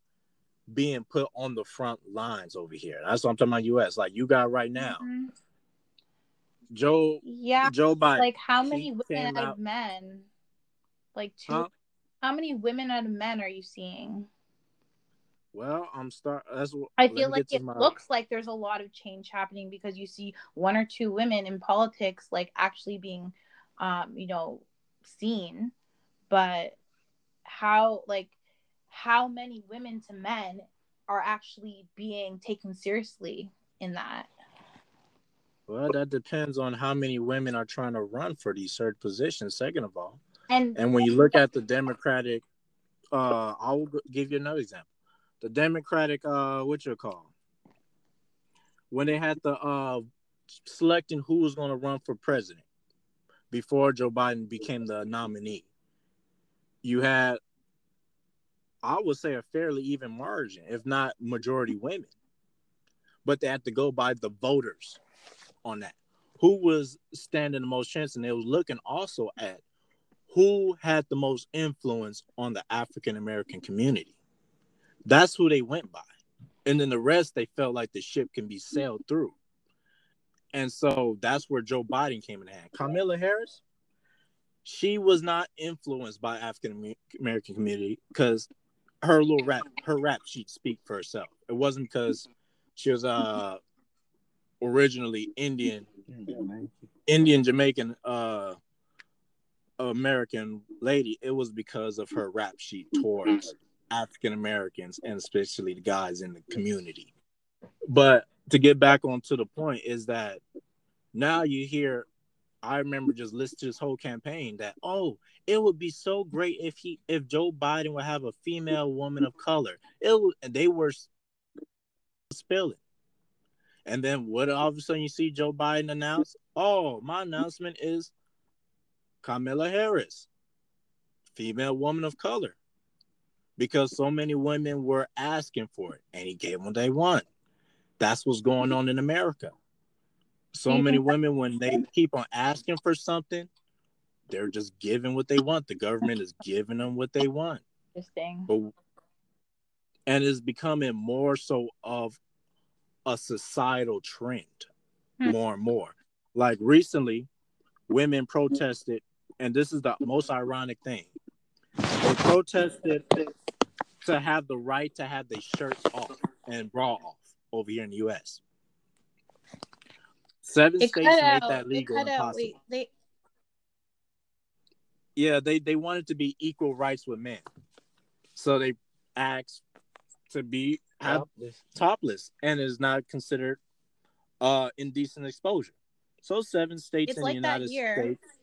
being put on the front lines over here. That's what I'm talking about US. Like you got right now. Mhm. Joe Yeah, Joe Biden. like how many women out- of men? Like two. Huh? How many women out of men are you seeing? Well, I'm start that's what I feel like it my- looks like there's a lot of change happening because you see one or two women in politics like actually being um you know seen but how like how many women to men are actually being taken seriously in that Well, that depends on how many women are trying to run for these certain positions, second of all. and And when you look at the Democratic, uh, I'll give you another example. The Democratic, uh, what you call when they had the uh selecting who was going to run for president before Joe Biden became the nominee. You had, I would say, a fairly even margin, if not majority women, but they had to go by the voters on that. Who was standing the most chance, and they was looking also at who had the most influence on the African American community. That's who they went by. And then the rest they felt like the ship can be sailed through. And so that's where Joe Biden came in hand. Kamala Harris, she was not influenced by African American community because her little rap, her rap sheet speak for herself. It wasn't because she was uh originally Indian, Indian Jamaican uh American lady, it was because of her rap sheet towards African Americans and especially the guys in the community. But to get back onto the point is that now you hear I remember just listening to this whole campaign that oh it would be so great if he if Joe Biden would have a female woman of color. It and they were spilling. And then what all of a sudden you see Joe Biden announce, oh, my announcement is Kamala Harris, female woman of color. Because so many women were asking for it and he gave them what they want. That's what's going on in America. So many women, when they keep on asking for something, they're just giving what they want. The government is giving them what they want. interesting But and it's becoming more so of a societal trend Hmm. more and more. Like recently, women protested, and this is the most ironic thing. They protested to have the right to have their shirts off and bra off over here in the US. Seven it states cut made out that legal cut and out possible. wait they Yeah, they they wanted to be equal rights with men, so they asked to be have topless and is not considered uh indecent exposure. So seven states It's in like the that United. States.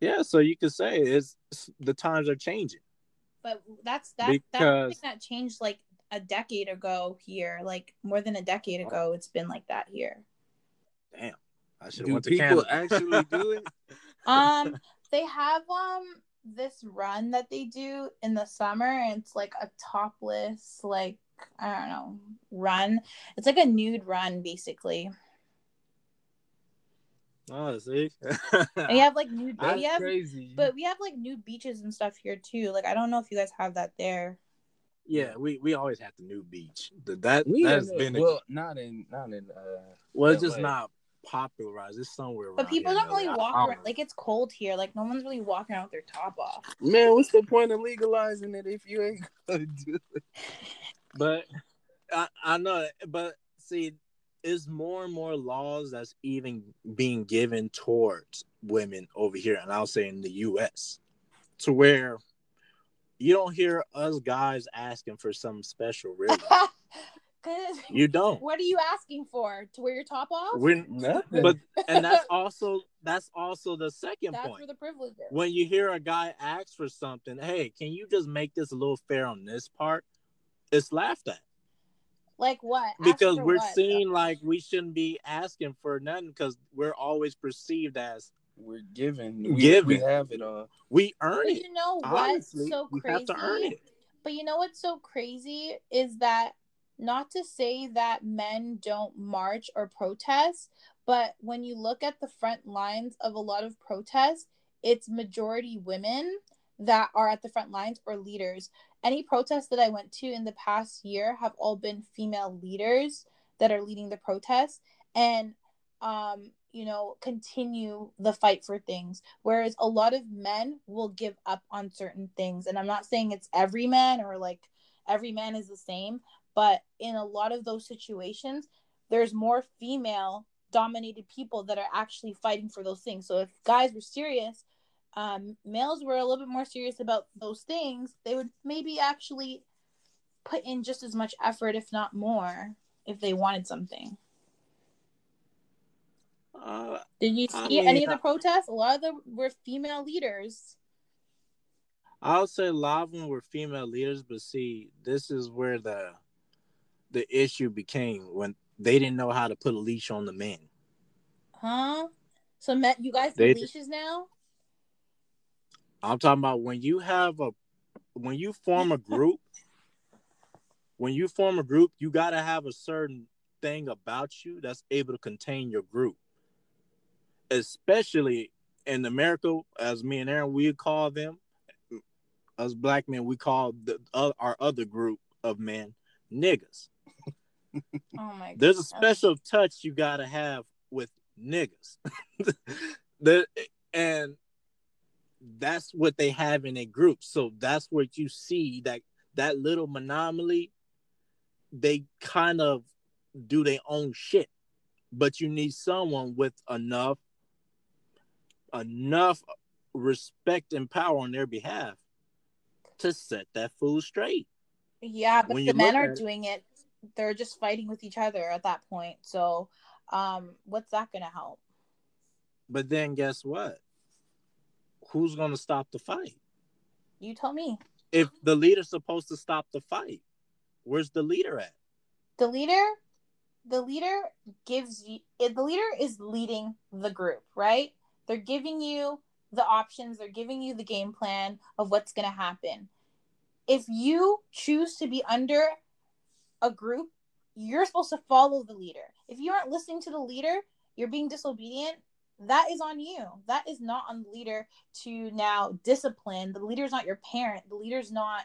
Yeah, so you could say it's the times are changing. but that's that that's Because- something that changed like a decade ago here, like more than a decade ago. It's been like that here. Damn. I should Do went to people Canada. actually do it? Um, they have um this run that they do in the summer, and it's like a topless, like I don't know, run. It's like a nude run, basically. Oh, see. And you have like nude, That's we have, crazy. but we have like nude beaches and stuff here too. Like I don't know if you guys have that there. yeah, we, we always have the nude beach. The, that we that's have been a, a, well, not in not in uh well, it's just LA. not popularized. It's somewhere. But people here don't really LA. walk I around. Like it's cold here. Like no one's really walking around with their top off. man. What's the point of legalizing it if you ain't gonna do it? but I, I know but see it's more and more laws that's even being given towards women over here and i'll say in the us to where you don't hear us guys asking for some special really Cause you don't what are you asking for? To wear your top off? We're, Nothing. but and that's also that's also the second That's point for the privileges. when you hear a guy ask for something hey can you just make this a little fair on this part it's laughed at Like what? Because we're what? seen like we shouldn't be asking for nothing because we're always perceived as we're given. We, Given. We have it all. we earn But it. you know what's Honestly, so we crazy? have to earn it. But you know what's so crazy is that not to say that men don't march or protest, but when you look at the front lines of a lot of protests, it's majority women that are at the front lines or leaders. Any protests that I went to in the past year have all been female leaders that are leading the protests and um you know continue the fight for things whereas a lot of men will give up on certain things and i'm not saying it's every man or like every man is the same but in a lot of those situations there's more female dominated people that are actually fighting for those things. So if guys were serious um, males were a little bit more serious about those things they would maybe actually put in just as much effort if not more if they wanted something. Uh, did you I see any of the protests? A lot of them were female leaders. I'll say a lot of them were female leaders, but see, this is where the the issue became when they didn't know how to put a leash on the men. huh so Matt, you guys They- have leashes now I'm talking about when you have a when you form a group, when you form a group, you got to have a certain thing about you that's able to contain your group. Especially in America, as me and Aaron, we call them, us black men, we call the, uh, our other group of men niggas. oh my god There's a special touch you got to have with niggas. the, and that's what they have in a group. So that's what you see that that little monopoly. They kind of do their own shit, but you need someone with enough enough respect and power on their behalf to set that fool straight. Yeah, but When the men are it- doing it. They're just fighting with each other at that point. So, um, what's that gonna help? But then guess what? Who's gonna stop the fight? You tell me. If the leader's supposed to stop the fight, where's the leader at? The leader, the leader gives you. The leader is leading the group, right? They're giving you the options. They're giving you the game plan of what's gonna happen. If you choose to be under a group, you're supposed to follow the leader. If you aren't listening to the leader, you're being disobedient. That is on you. That is not on the leader to now discipline. The leader's not your parent. The leader's not,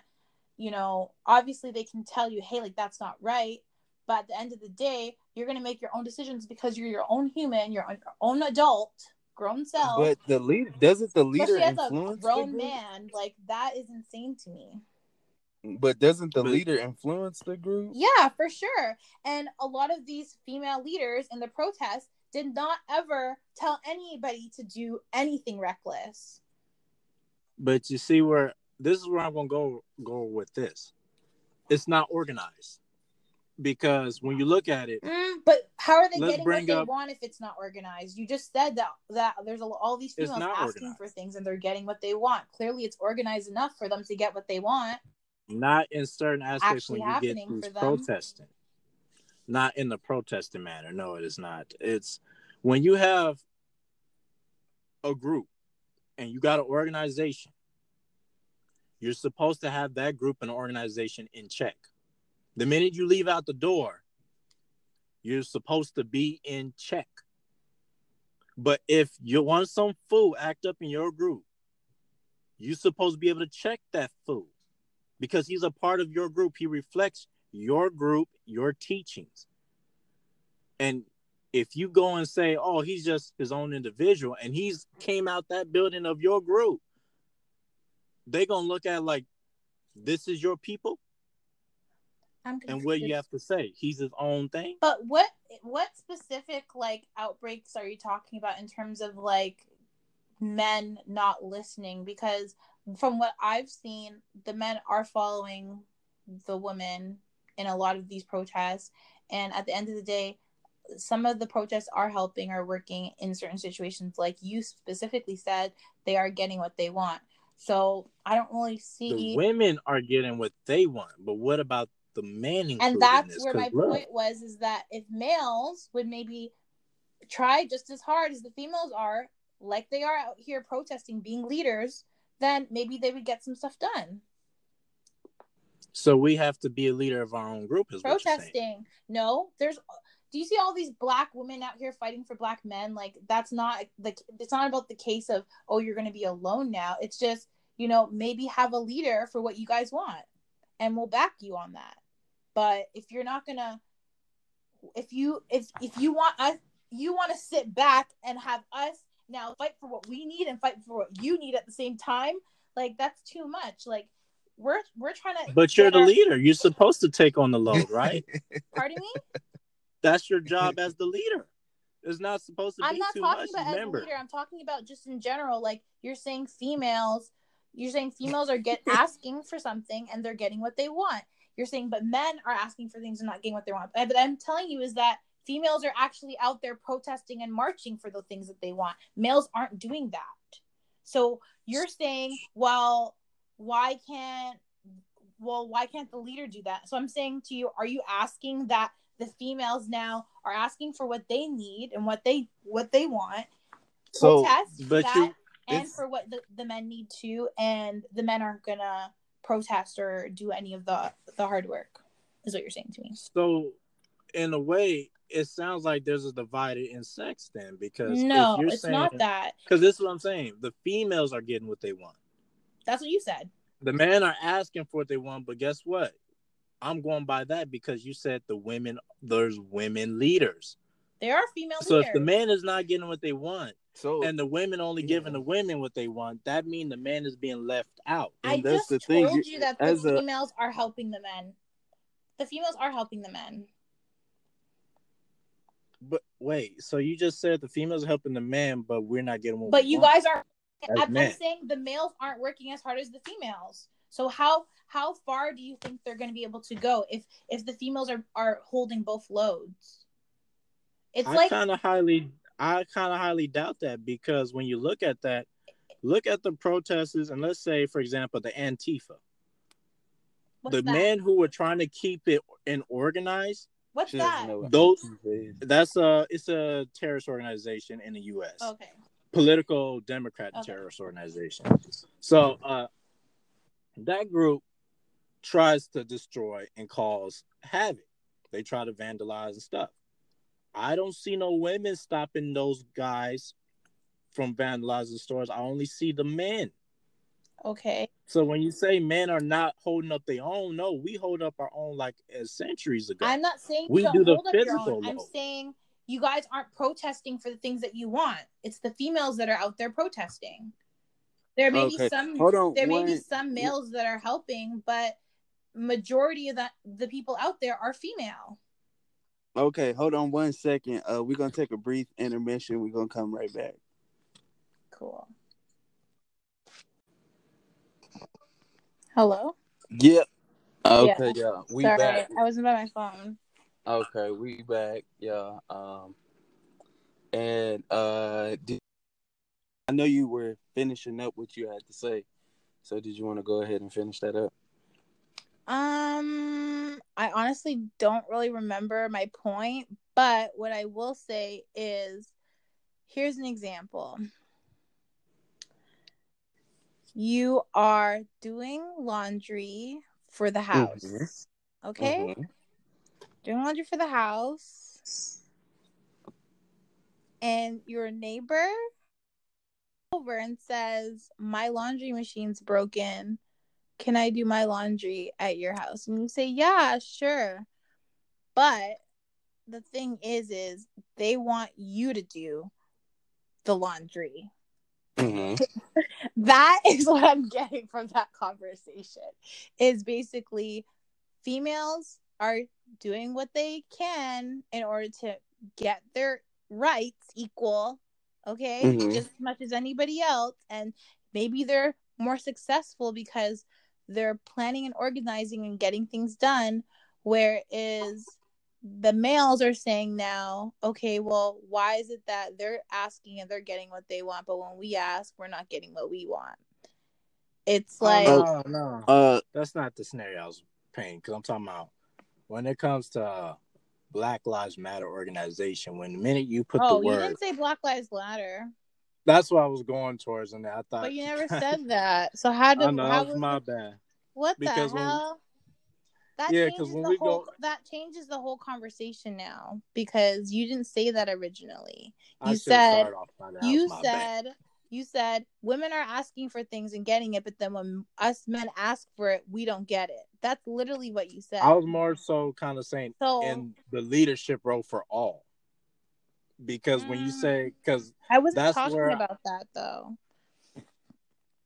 you know, obviously they can tell you, hey, like that's not right. But at the end of the day, you're going to make your own decisions because you're your own human, your own- your own adult, grown self. But the leader doesn't the leader especially as a influence grown man. Like that is insane to me. But doesn't the But- leader influence the group? Yeah, for sure. And a lot of these female leaders in the protest did not ever tell anybody to do anything reckless. But you see where this is where I'm gonna go go with this. It's not organized. because when you look at it, Mm, but how are they getting what they up- want if it's not organized? You just said that that there's a, all these It's females asking organized. for things and they're getting what they want. Clearly, it's organized enough for them to get what they want. Not in certain aspects when you get happening through for them. protesting. Not in the protesting manner. No, it is not. It's when you have a group and you got an organization, you're supposed to have that group and organization in check. The minute you leave out the door, you're supposed to be in check. But if you want some fool act up in your group, you're supposed to be able to check that fool because he's a part of your group. He reflects your group, your teachings. And if you go and say, "Oh, he's just his own individual," and he's came out that building of your group, they're gonna look at like, "This is your people," I'm and what you have to say, he's his own thing. But what what specific like outbreaks are you talking about in terms of like men not listening? Because from what I've seen, the men are following the women in a lot of these protests, and at the end of the day, some of the protests are helping or working in certain situations. Like you specifically said, they are getting what they want. So I don't really see. The women are getting what they want, but what about the men? and that's where my look, point was is that if males would maybe try just as hard as the females are like they are out here protesting being leaders then maybe they would get some stuff done. So we have to be a leader of our own group, is what you're saying. protesting. No there's do you see all these black women out here fighting for black men? Like that's not like it's not about the case of oh you're going to be alone now. It's just you know maybe have a leader for what you guys want and we'll back you on that. But if you're not to if you if if you want us you want to sit back and have us now fight for what we need and fight for what you need at the same time like that's too much like we're we're trying to But you're the our- leader. You're supposed to take on the load, right? pardon me That's your job as the leader. It's not supposed to be I'm not too talking much. about as a Remember, leader. I'm talking about just in general. Like you're saying, females. You're saying females are get asking for something and they're getting what they want. You're saying, but men are asking for things and not getting what they want. But I'm telling you is that females are actually out there protesting and marching for the things that they want. Males aren't doing that. So you're saying, well, why can't well why can't the leader do that? So I'm saying to you, are you asking that the females now are asking for what they need and what they what they want so protest but that you and for what the, the men need to and the men aren't gonna protest or do any of the the hard work is what you're saying to me so in a way, it sounds like there's a divided in sex then because no if you're it's saying, not that Because this is what I'm saying. The females are getting what they want. that's what you said The men are asking for what they want, but guess what? I'm going by that because you said the women there's women leaders. there are female So leaders if the man is not getting what they want So and the women only Yeah. giving the women what they want, that means the man is being left out. i and that's just the thing, told you- you that the as a- females are helping the men the females are helping the men But wait, so you just said the females are helping the man, but we're not getting what but you want guys are I'm, saying the males aren't working as hard as the females. So how how far do you think they're going to be able to go if if the females are are holding both loads? It's I like kind of highly, I kind of highly doubt that because when you look at that, look at the protesters, and let's say, for example, the Antifa, what's the that? men who were trying to keep it in organized. What's she that? what Those- That's a, it's a terrorist organization in the U.S. Okay. political Democrat Okay. terrorist organization. So uh, that group tries to destroy and cause havoc. They try to vandalize and stuff. I don't see no women stopping those guys from vandalizing stores. I only see the men. Okay. So when you say men are not holding up their own, no, we hold up our own like as centuries ago. I'm not saying We you do don't the hold up your physical own. I'm saying you guys aren't protesting for the things that you want. It's the females that are out there protesting. There may be some hold on. there may be some males that are helping, but majority of the the people out there are female. Okay, hold on one second. Uh, we're gonna take a brief intermission. We're gonna come right back. Cool. Hello. Yep. Okay, yeah, we Sorry, back. I wasn't by my phone. Okay, we back, yeah. Um, and uh, did, I know you were finishing up what you had to say. So, did you want to go ahead and finish that up? Um, I honestly don't really remember my point, but what I will say is here's an example. You are doing laundry for the house. Mhm. Okay? Mhm. Doing laundry for the house. And your neighbor over and says, My laundry machine's broken. Can I do my laundry at your house? And you say, Yeah, sure. But the thing is, is they want you to do the laundry. Mhm. That is what I'm getting from that conversation. Is basically females are doing what they can in order to get their rights equal, okay, Mhm. just as much as anybody else, and maybe they're more successful because they're planning and organizing and getting things done. Whereas the males are saying now, okay, well, why is it that they're asking and they're getting what they want, but when we ask, we're not getting what we want? It's like, oh, no, no, Uh, that's not the scenario I was painting. Because I'm talking about when it comes to uh, Black Lives Matter organization. When the minute you put oh, the word, you didn't say Black Lives Matter, that's what I was going towards, and I thought. but you never said that. So how did I know how that was was my it- bad. what because the when- hell? That Yeah, 'cause changes when the we whole go- that changes the whole conversation now because you didn't say that originally. You said- off by that. That you was my bad. said you said women are asking for things and getting it, but then when us men ask for it, we don't get it. That's literally what you said. I was more so kind of saying so in the leadership role for all. Because when you Mm. say, because I wasn't talking about that though.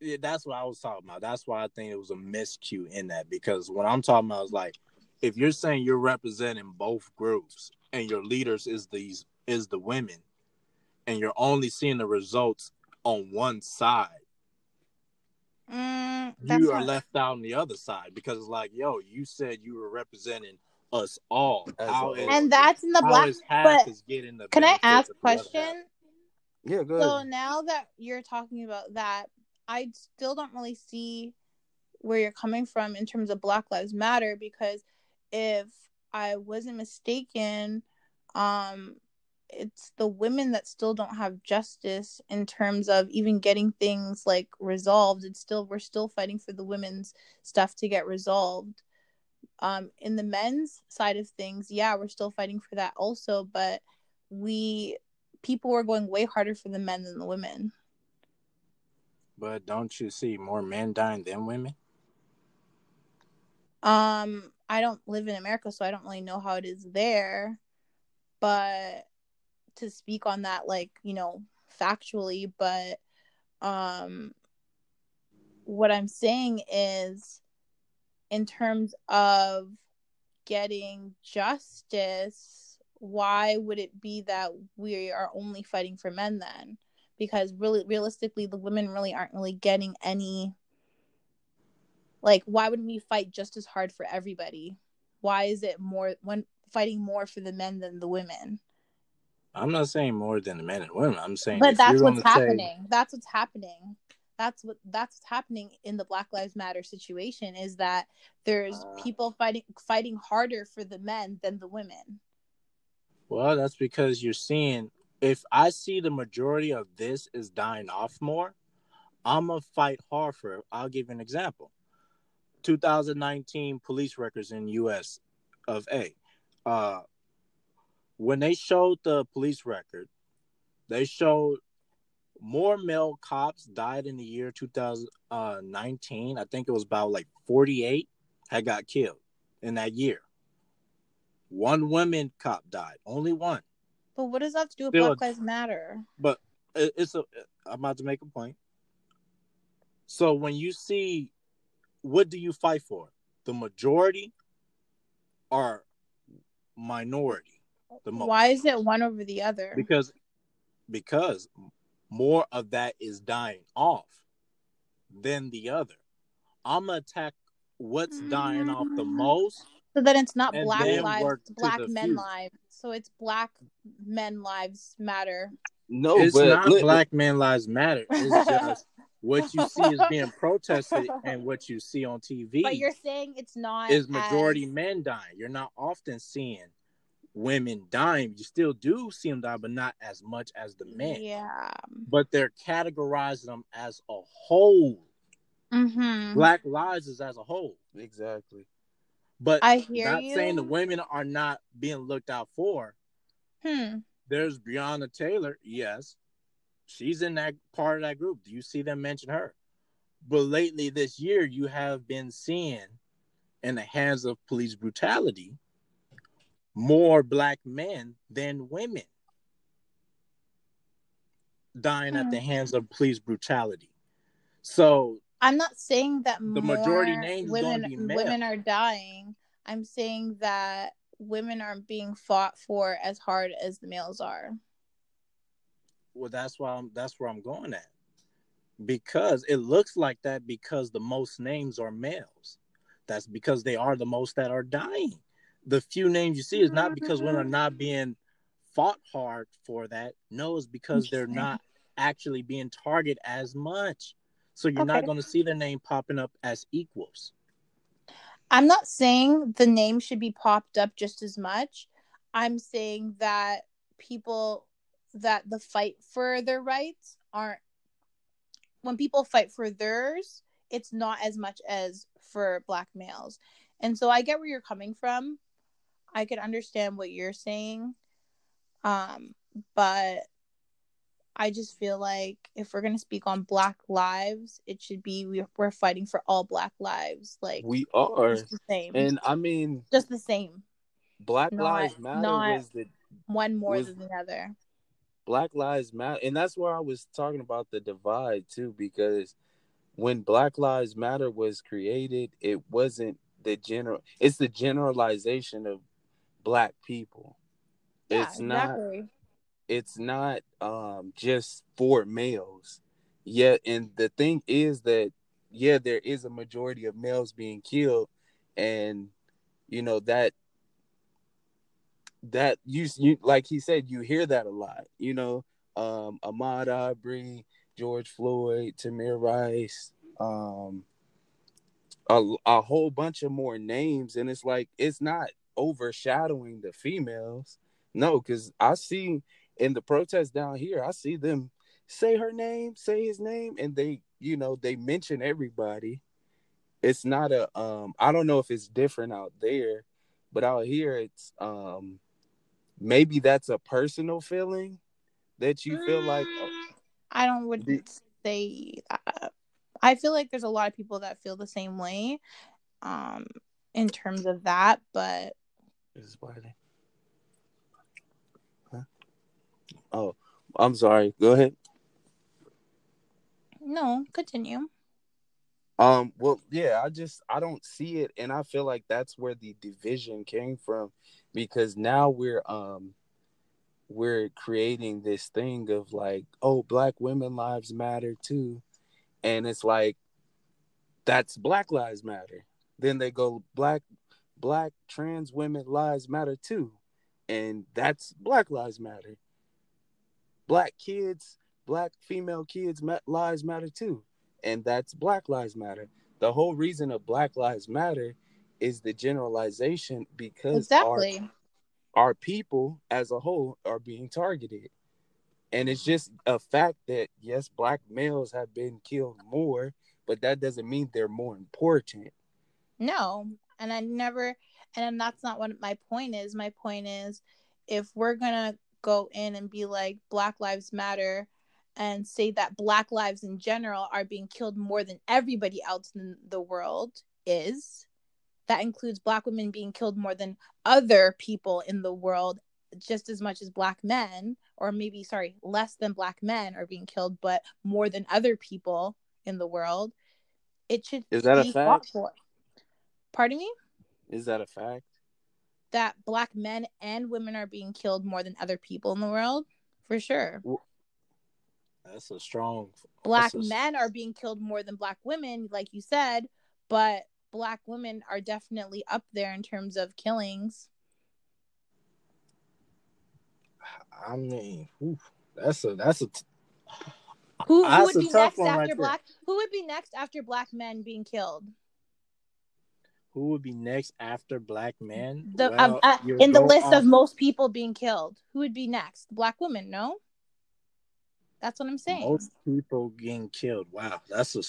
Yeah, that's what I was talking about. That's why I think it was a miscue in that. Because when I'm talking about, is like, if you're saying you're representing both groups and your leaders is these is the women, and you're only seeing the results on one side, Mm, you are not- left out on the other side. Because it's like, yo, you said you were representing us all. As a How whole. is and that's in the how black. is half but is getting the Can I ask a the other half? question? yeah, go So now that you're talking about that, I still don't really see where you're coming from in terms of Black Lives Matter because if I wasn't mistaken, um it's the women that still don't have justice in terms of even getting things like resolved. It's still we're still fighting for the women's stuff to get resolved. Um in the men's side of things, yeah, we're still fighting for that also, but we people were going way harder for the men than the women. But don't you see more men dying than women? Um, I don't live in America, so I don't really know how it is there. But to speak on that, like, you know, factually, but um what I'm saying is in terms of getting justice, why would it be that we are only fighting for men then? Because really realistically the women really aren't really getting any like why wouldn't we fight just as hard for everybody why is it more when fighting more for the men than the women I'm not saying more than the men and women. I'm saying, but that's what's gonna say- happening that's what's happening that's what that's what's happening in the black lives matter situation is that there's Uh. people fighting fighting harder for the men than the women well, that's because you're seeing. If I see the majority of this is dying off more, I'm gonna fight hard for it. I'll give you an example. 2019 police records in U.S. of A. Uh, when they showed the police record, they showed more male cops died in the year 2019. I think it was about like 48 had got killed in that year. One woman cop died, only one. But what does that have to do with Still black lives matter But it's a. I'm about to make a point. So when you see, what do you fight for? The majority or minority? The most. why is it one over the other Because because more of that is dying off than the other. I'm gonna attack what's dying off the Mm. most So then it's not black lives, work it's to black men few. lives. So it's black men lives matter. No, it's but not look- Black Men Lives Matter. It's just what you see is being protested and what you see on TV But you're saying it's not is majority as- men dying. You're not often seeing women dying. You still do see them die, but not as much as the men. Yeah. But they're categorizing them as a whole. Mm-hmm. Black lives is as a whole. exactly. But I hear not you. saying the women are not being looked out for. Hmm. There's Breonna Taylor, yes. She's in that part of that group. Do you see them mention her? But lately this year, you have been seeing in the hands of police brutality more black men than women dying at Hmm. the hands of police brutality. So I'm not saying that The more majority names women women are dying. I'm saying that women aren't being fought for as hard as the males are. well that's why I'm that's where I'm going at. Because it looks like that because the most names are males. That's because they are the most that are dying. The few names you see is not because women are mm-hmm. not being fought hard for that. No, it's because they're not actually being targeted as much. So you're not going to see their name popping up as equals. I'm not saying the name should be popped up just as much. I'm saying that people that the fight for their rights aren't when people fight for theirs, it's not as much as for black males. And so I get where you're coming from. I could understand what you're saying. Um, but I just feel like if we're gonna speak on black lives, it should be we, we're fighting for all black lives. Like We are, just the same. and I mean, just the same. Black Not- Lives Matter was the One more Was- than the other. Black Lives Matter, and that's where I was talking about the divide too, because when Black Lives Matter was created, it wasn't the general. It's the generalization of black people. Yeah, it's not. exactly. It's not um just for males. Yeah, and the thing is that yeah, there is a majority of males being killed, and you know that that you you like he said you hear that a lot you know um Ahmaud Arbery, george floyd tamir rice um a, a whole bunch of more names and it's like it's not overshadowing the females no because i see in the protests down here i see them say her name say his name and they you know they mention everybody it's not a um i don't know if it's different out there but out here it's um maybe that's a personal feeling that you feel like oh, I don't would The- say that. I feel like there's a lot of people that feel the same way, um, in terms of that. But This is why they- Huh? Oh, I'm sorry. Go ahead. no, continue. Um, well, yeah, I just I don't see it, and I feel like that's where the division came from, because now we're um we're creating this thing of like, oh, black women lives matter too, and it's like that's Black Lives Matter. Then they go black black trans women lives matter too, and that's Black Lives Matter. Black kids, black female kids lives matter too and that's Black Lives Matter. The whole reason of Black Lives Matter is the generalization because Exactly. our, our people as a whole are being targeted. And it's just a fact that yes, black males have been killed more, but that doesn't mean they're more important. No, and I never, and that's not what my point is. My point is, if we're gonna go in and be like Black Lives Matter, and say that Black lives in general are being killed more than everybody else in the world is, that includes Black women being killed more than other people in the world, just as much as Black men, or maybe sorry, less than Black men are being killed, but more than other people in the world. It should Is that a fact? Pardon me? Is that a fact? That black men and women are being killed more than other people in the world for sure That's a strong black a- men are being killed more than black women like you said but black women are definitely up there in terms of killings. I mean, oof, that's a that's a Who, who That's would be next one right after there. black? Who would be next after black men being killed? Who would be next after black men? The Well, um, uh, in the list off- of most people being killed, who would be next? Black women? No. That's what I'm saying. most people getting killed. Wow, that's a.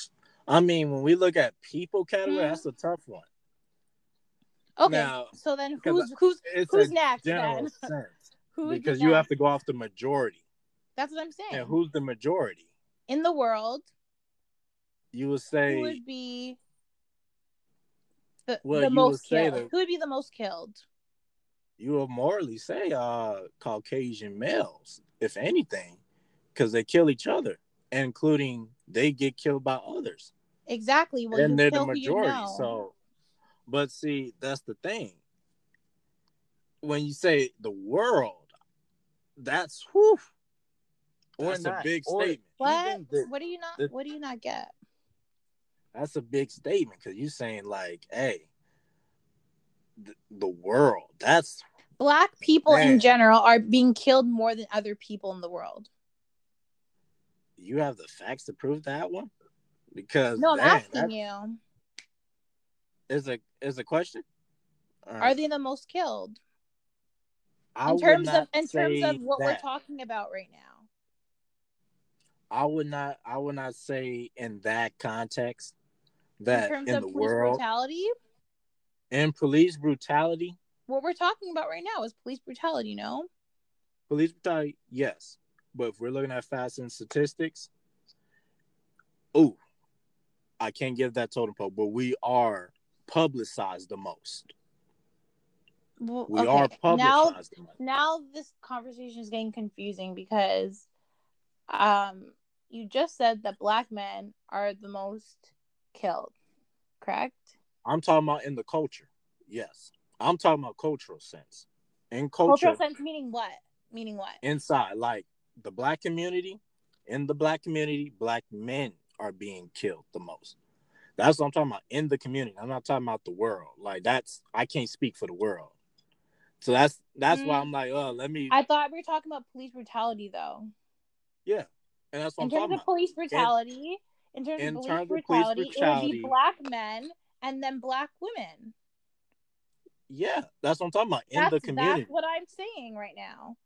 I mean, when we look at people category, Mhm. that's a tough one. okay. now, so then, who's who's who's next then? Who because be you have to go off the majority. That's what I'm saying. And who's the majority? in the world, You would who say would be the, Well, the you would most say killed? that- Who would be the most killed? you would morally say uh Caucasian males, if anything, because they kill each other, including they get killed by others. Exactly. Well, and they're the kill who you majority. know. So, but see, that's the thing. When you say the world, that's whew, Or that's not, a big or- statement. what? even the- what do you not? the- what do you not get? That's a big statement because you're saying like, hey, the, the world. That's Black people in general are being killed more than other people in the world. you have the facts to prove that one. Because No, I'm man, asking you. is a is a question. All Are they the most killed I in terms of in terms of what we're talking about right now? I would not. I would not say in that context that in terms in of the police world brutality, and police brutality, what we're talking about right now is police brutality. No, police brutality, yes. But if we're looking at facts and statistics, oh, I can't give that totem pole. But we are publicized the most. Well, We okay, are now publicized the most. now this conversation is getting confusing because um you just said that black men are the most killed correct I'm talking about in the culture. Yes, I'm talking about cultural sense. In culture, cultural sense meaning what meaning what inside, like the black community, in the black community, black men are being killed the most. That's what I'm talking about in the community. I'm not talking about the world. Like that's I can't speak for the world. So that's that's why Mm. I'm like, oh, let me i thought we were talking about police brutality though yeah. And that's what in I'm terms talking of about. police brutality in terms in of police terms of police brutality, it would be black men and then black women Yeah, that's what I'm talking about in that's, the community. that's what i'm saying right now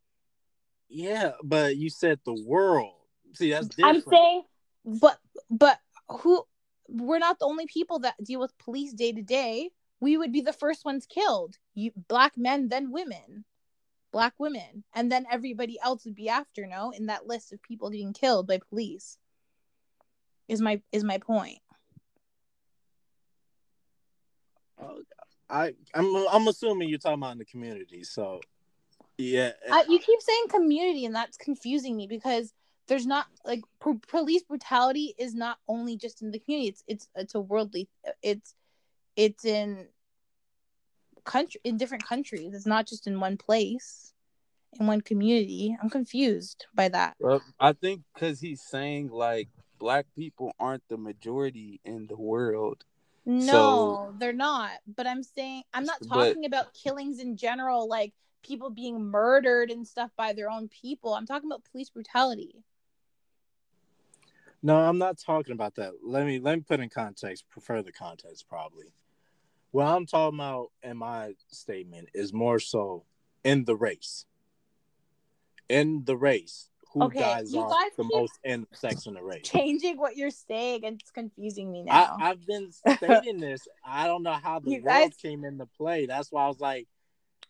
Yeah, but you said the world. See, that's different. I'm saying, but but who? We're not the only people that deal with police day to day. We would be the first ones killed. You black men, then women, black women, and then everybody else would be after. No, in that list of people getting killed by police. Is my is my point? Oh, I I'm I'm assuming you're talking about in the community. So yeah, I, you keep saying community, and that's confusing me because there's not like po- police brutality is not only just in the community. It's it's it's a worldly. It's it's in country in different countries. It's not just in one place, in one community. I'm confused by that. Well, I think because he's saying like black people aren't the majority in the world. No, they're not. But I'm saying I'm not But- talking about killings in general, like people being murdered and stuff by their own people. I'm talking about police brutality. No, I'm not talking about that. Let me let me put in context, prefer the context probably. What I'm talking about in my statement is more so in the race. In the race, who Okay, you guys the most in sex in the race? changing what you're saying and it's confusing me now. I, I've been stating this. I don't know how the You world guys- came into play. That's why I was like,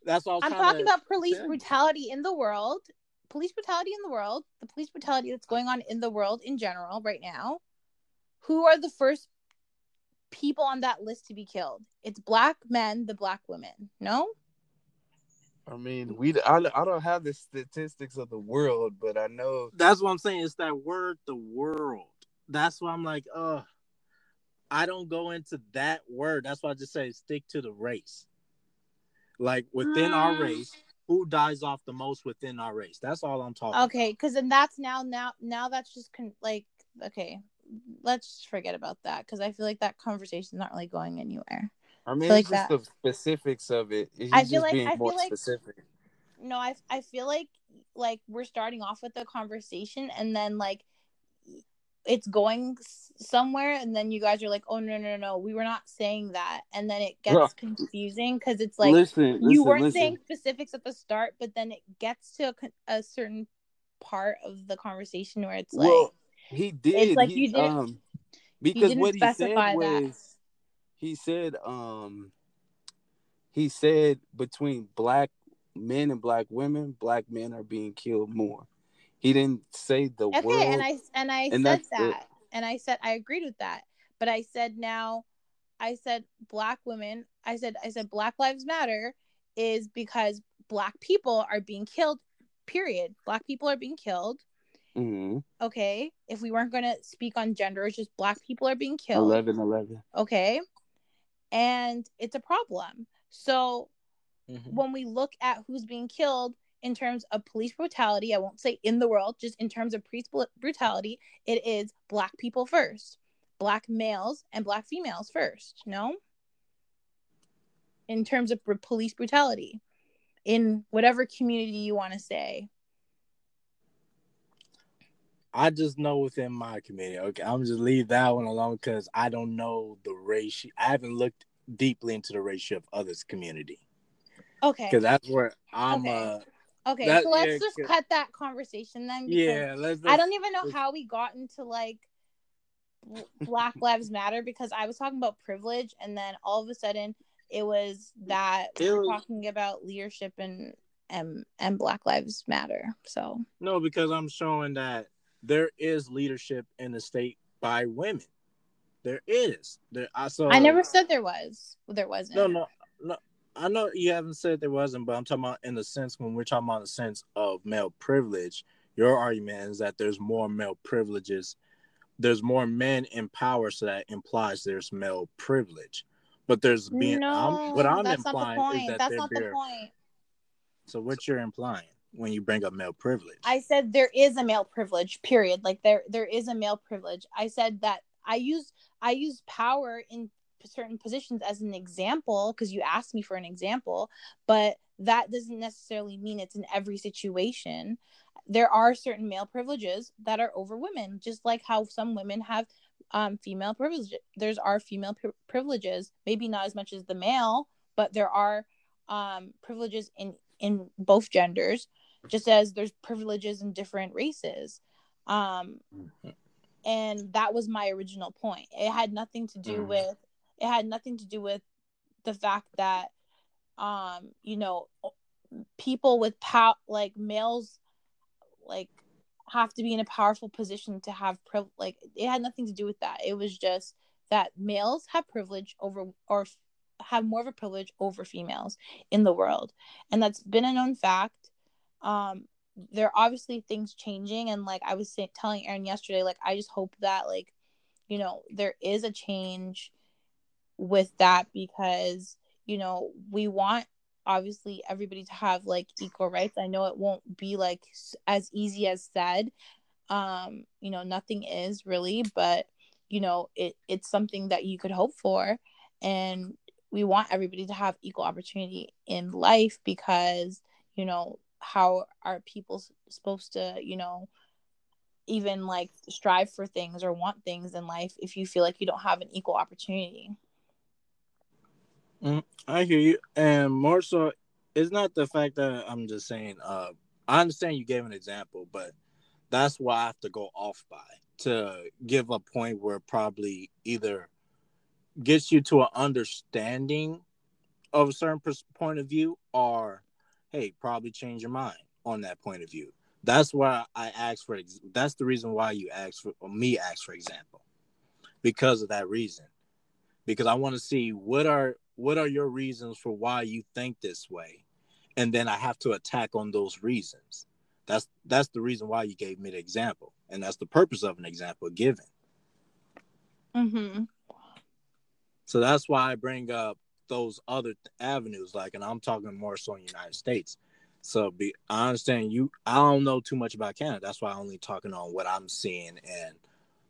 that's why I was I'm talking about police brutality in the world. Police brutality in the world, the police brutality that's going on in the world in general right now. Who are the first people on that list to be killed? It's black men, the black women. No? I mean, we I, I don't have the statistics of the world, but I know That's what I'm saying. It's that word, the world. That's why I'm like, uh, I don't go into that word. That's why I just say stick to the race. Like within our Mm. race, who dies off the most within our race? That's all I'm talking. Okay, because then that's now now now that's just con- like okay. let's forget about that because I feel like that conversation is not really going anywhere. I mean, it's like just the specifics of it. It's I feel like- I feel like- specific. No, I I feel like like we're starting off with the conversation and then like it's going somewhere and then you guys are like, "Oh no, no, no, no, we were not saying that." And then it gets confusing cuz it's like listen, you listen, weren't listen. saying specifics at the start, but then it gets to a, a certain part of the conversation where it's like well, he did. like he, you didn't- um, because what he said that. was, he said, um, he said between black men and black women, black men are being killed more. He didn't say the okay world. and i and i and said that it. and i said i agreed with that but i said now i said black women i said i said black lives matter is because black people are being killed period black people are being killed Mhm. okay if we weren't going to speak on gender it's just black people are being killed 11 11. okay and it's a problem so Mhm. when we look at who's being killed in terms of police brutality, I won't say in the world, just in terms of police brutality, it is black people first, black males and black females first. No, in terms of police brutality, in whatever community you want to say. I just know within my community. Okay, I'm just leave that one alone because I don't know the ratio. I haven't looked deeply into the ratio of others' community Okay. because that's where I'm. Okay. uh Okay. that- so let's yeah, just cut that conversation then. Yeah, let's. I don't even know let's- how we got into like Black Lives Matter because I was talking about privilege and then all of a sudden it was that we It were was- talking about leadership and and and Black Lives Matter. So No, because I'm showing that there is leadership in the state by women. There is. There. I saw. I never said there was. There wasn't. No, no, no. I know you haven't said there wasn't, but I'm talking about in the sense when we're talking about the sense of male privilege. Your argument is that there's more male privileges. There's more men in power, so that implies there's male privilege. But there's being no, I'm, what I'm that's implying not the is point. that That's not the point. so what you're implying when you bring up male privilege. I said there is a male privilege. Period. Like there there is a male privilege. I said that I use I use power in certain positions as an example because you asked me for an example, but that doesn't necessarily mean it's in every situation. There are certain male privileges that are over women, just like how some women have um, female privilege. There's are female pri- privileges, maybe not as much as the male, but there are um, privileges in in both genders just as there's privileges in different races. Um and that was my original point. It had nothing to do Mm. with it had nothing to do with the fact that um you know people with power like males like have to be in a powerful position to have priv- like it had nothing to do with that. It was just that males have privilege over or have more of a privilege over females in the world. And that's been a known fact um there are obviously things changing and like i was saying, telling aaron yesterday like i just hope that like you know there is a change with that because you know we want obviously everybody to have like equal rights. I know it won't be like as easy as said. Um you know nothing is really but you know it it's something that you could hope for and we want everybody to have equal opportunity in life because you know how are people supposed to you know even like strive for things or want things in life if you feel like you don't have an equal opportunity I hear you, and more so, it's not the fact that I'm just saying. Uh, I understand you gave an example, but that's why I have to go off by to give a point where probably either gets you to an understanding of a certain point of view, or hey, probably change your mind on that point of view. That's why I asked for. That's the reason why you asked for or me asked for example, because of that reason. Because I want to see what are what are your reasons for why you think this way, and then I have to attack on those reasons. That's that's the reason why you gave me the example, and that's the purpose of an example given. mm-hmm. So that's why I bring up those other avenues, like, and I'm talking more so in the United States. So be I understand you. I don't know too much about Canada. That's why I'm only talking on what I'm seeing and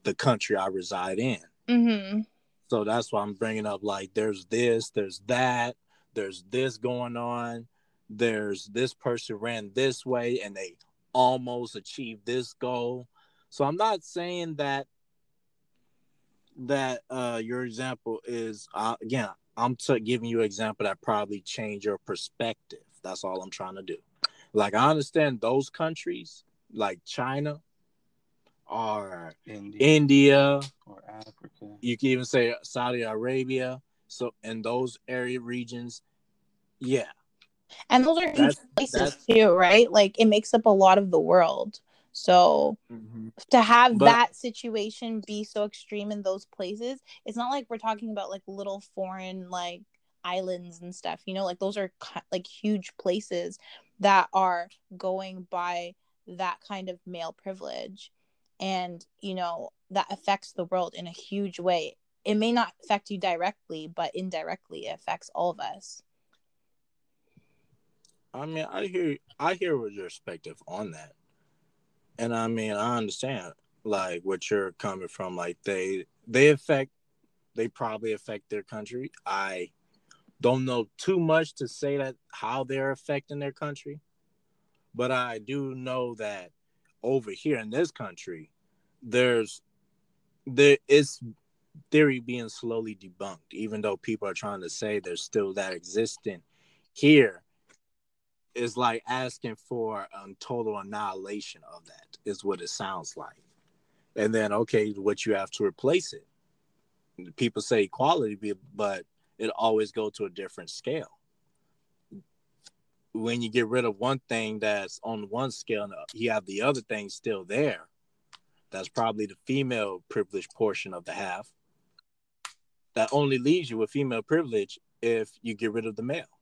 the country I reside in. Mm-hmm. So that's why I'm bringing up like there's this, there's that, there's this going on, there's this person ran this way and they almost achieved this goal. So I'm not saying that that uh your example is uh, again I'm t- giving you an example that probably change your perspective. That's all I'm trying to do. Like I understand those countries like China or India, India, or Africa. you can even say Saudi Arabia. So in those area regions, yeah, And those are huge That's- places that's- too, right? Like it makes up a lot of the world. So mm-hmm. to have But- that situation be so extreme in those places, it's not like we're talking about like little foreign like islands and stuff. You know, like those are like huge places that are going by that kind of male privilege, and you know that affects the world in a huge way. It may not affect you directly, but indirectly it affects all of us. I mean, I hear I hear what your perspective on that, and I mean, I understand like what you're coming from. Like they they affect, they probably affect their country. I don't know too much to say that how they're affecting their country, but I do know that over here in this country, there's there is theory being slowly debunked, even though people are trying to say there's still that existing here is like asking for um, total annihilation of that is what it sounds like. And then okay what you have to replace it. People say equality but it always go to a different scale. When you get rid of one thing that's on one scale and you have the other thing still there that's probably the female privilege portion of the half. That only leaves you with female privilege if you get rid of the male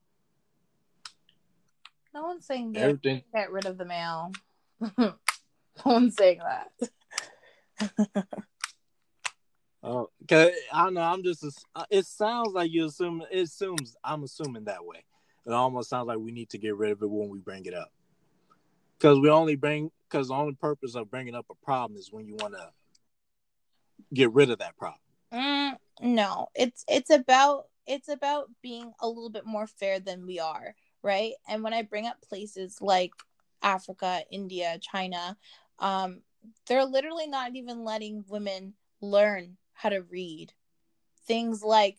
No one's saying get, everything get rid of the mail. no one's saying that. Oh, cause I don't know. I'm just. It sounds like you assume. It assumes. I'm assuming that way. It almost sounds like we need to get rid of it when we bring it up. Because we only bring. Because the only purpose of bringing up a problem is when you want to get rid of that problem. Mm, no, it's it's about it's about being a little bit more fair than we are, right? And when I bring up places like Africa, India, China, um, they're literally not even letting women learn how to read. Things like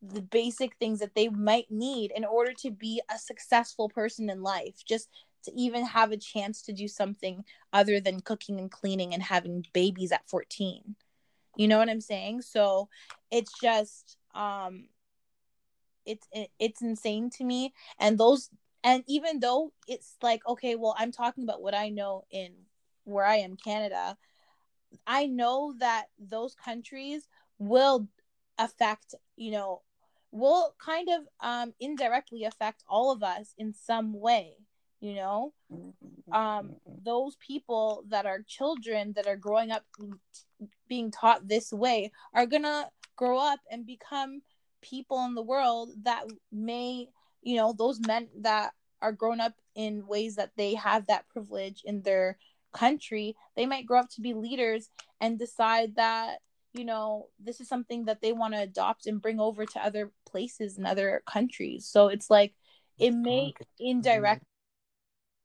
the basic things that they might need in order to be a successful person in life, just to even have a chance to do something other than cooking and cleaning and having babies at 14 you know what i'm saying so it's just um it's it, it's insane to me. And those and even though it's like okay well i'm talking about what i know in where i am canada i know that those countries will affect you know will kind of um indirectly affect all of us in some way you know? Um those people that are children that are growing up being taught this way are gonna grow up and become people in the world that may you know those men that are grown up in ways that they have that privilege in their country they might grow up to be leaders and decide that you know this is something that they want to adopt and bring over to other places and other countries. So it's like it may mm-hmm. indirect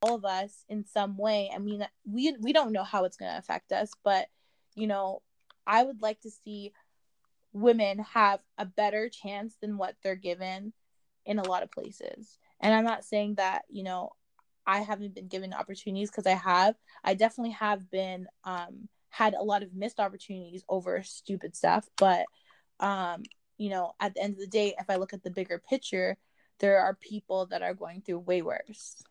all of us in some way. I mean we we don't know how it's going to affect us but you know i would like to see women have a better chance than what they're given in a lot of places. And i'm not saying that you know i haven't been given opportunities because i have. I definitely have been um had a lot of missed opportunities over stupid stuff. But um you know at the end of the day if i look at the bigger picture there are people that are going through way worse.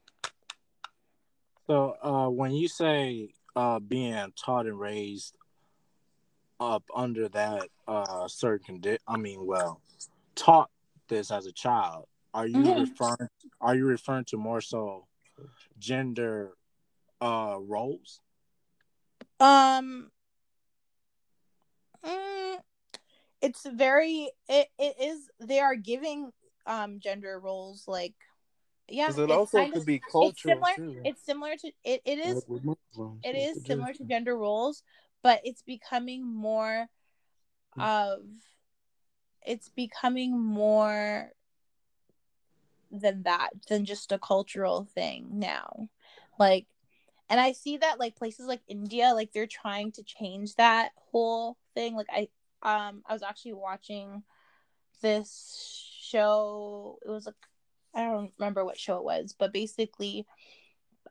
So uh, when you say uh, being taught and raised up under that uh, certain condi- I mean, well, taught this as a child, are you Mhm. referring? Are you referring to more so gender uh, roles? Um, mm, it's very it, it is they are giving um gender roles like yeah it also could of- be it's cultural similar too. it's similar to it, it is Like with Muslims, it it's similar to gender roles but it's becoming more of it's becoming more than that than just a cultural thing now. Like and i see that like places like india like they're trying to change that whole thing. Like i um i was actually watching this show it was like i don't remember what show it was but basically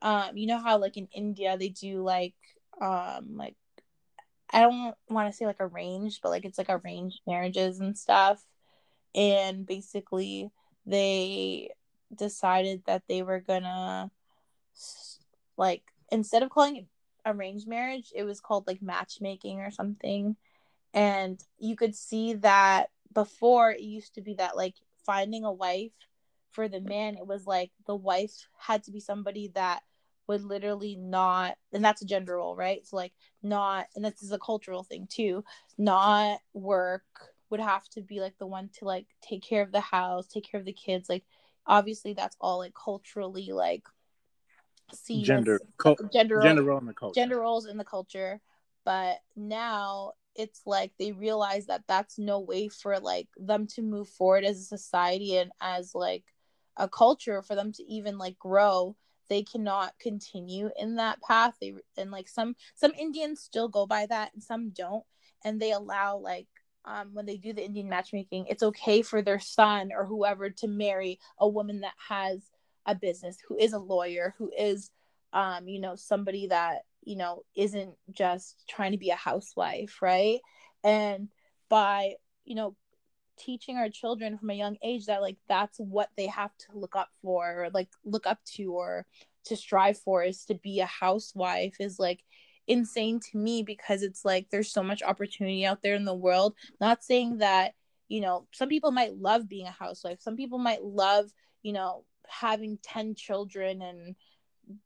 um you know how like in india they do like um like i don't want to say like arranged but like it's like arranged marriages and stuff. And basically they decided that they were gonna like instead of calling it arranged marriage it was called like matchmaking or something. And you could see that before it used to be that like finding a wife for the man it was like the wife had to be somebody that would literally not and that's a gender role right? So like not and this is a cultural thing too not work would have to be like the one to like take care of the house take care of the kids like obviously that's all like culturally like seen gender gender gender role in the culture. Gender roles in the culture but now it's like they realize that that's no way for like them to move forward as a society and as like a culture for them to even like grow they cannot continue in that path. They and like some some indians still go by that and some don't. And they allow like um, when they do the indian matchmaking it's okay for their son or whoever to marry a woman that has a business who is a lawyer who is um, you know somebody that you know isn't just trying to be a housewife right? And by you know teaching our children from a young age that like that's what they have to look up for or like look up to or to strive for is to be a housewife is like insane to me because it's like there's so much opportunity out there in the world. Not saying that you know some people might love being a housewife. Some people might love you know having 10 children and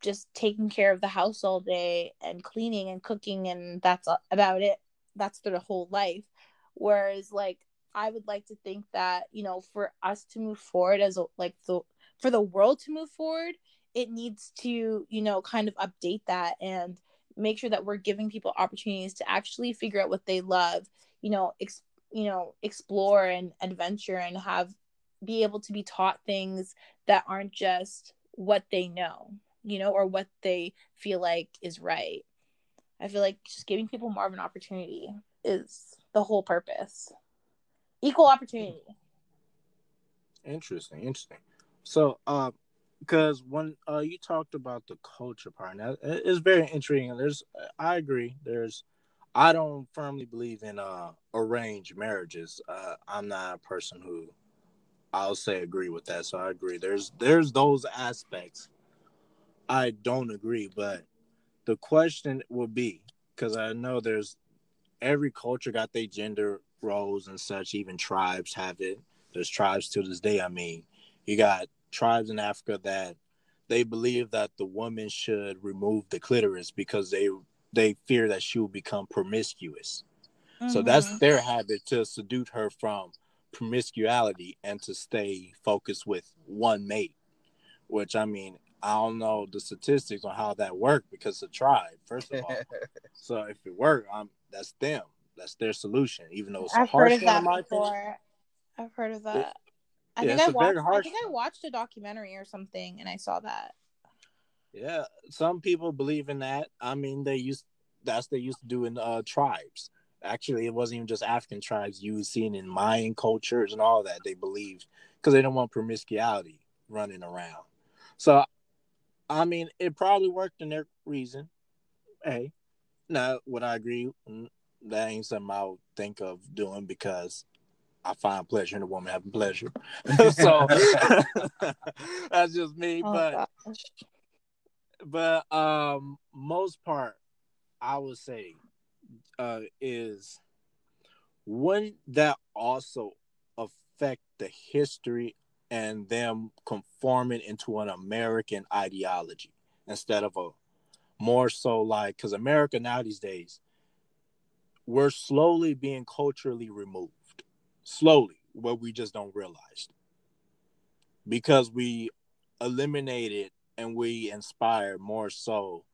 just taking care of the house all day and cleaning and cooking and that's about it. That's their whole life. Whereas like i would like to think that you know for us to move forward as a, like the for the world to move forward it needs to you know kind of update that and make sure that we're giving people opportunities to actually figure out what they love you know ex- you know explore and adventure and have be able to be taught things that aren't just what they know you know, or what they feel like is right. I feel like just giving people more of an opportunity is the whole purpose. Equal opportunity. Interesting, interesting. So, uh, because when uh you talked about the culture part, now it's very intriguing. There's, I agree. There's, I don't firmly believe in uh arranged marriages. Uh, I'm not a person who, I'll say agree with that. So I agree. There's there's those aspects I don't agree, but the question would be because I know there's every culture got their gender roles and such. Even tribes have it. There's tribes to this day. I mean, you got tribes in Africa that they believe that the woman should remove the clitoris because they they fear that she will become promiscuous. Mm-hmm. So that's mm-hmm. their habit to seduce her from promiscuity and to stay focused with one mate. Which I mean, I don't know the statistics on how that worked because a tribe, first of all. so if it worked, I'm that's them. That's their solution. Even though it's I've harsh heard of that before. I've heard of that. It, I yeah, think I watched I think I watched a documentary or something and I saw that. Yeah, some people believe in that. I mean, they used that's they used to do in uh, tribes. Actually, it wasn't even just African tribes. You seen in Mayan cultures and all that. They believed because they don't want promiscuity running around. So I mean, it probably worked in their reason. Hey, now would I agree? That ain't something I would think of doing because I find pleasure in a woman having pleasure. so that's just me. Oh, but gosh. but um most part I would say uh is wouldn't that also affect the history and them conforming into an American ideology instead of a more so like because America now these days we're slowly being culturally removed, slowly, what we just don't realize because we eliminated and we inspire more so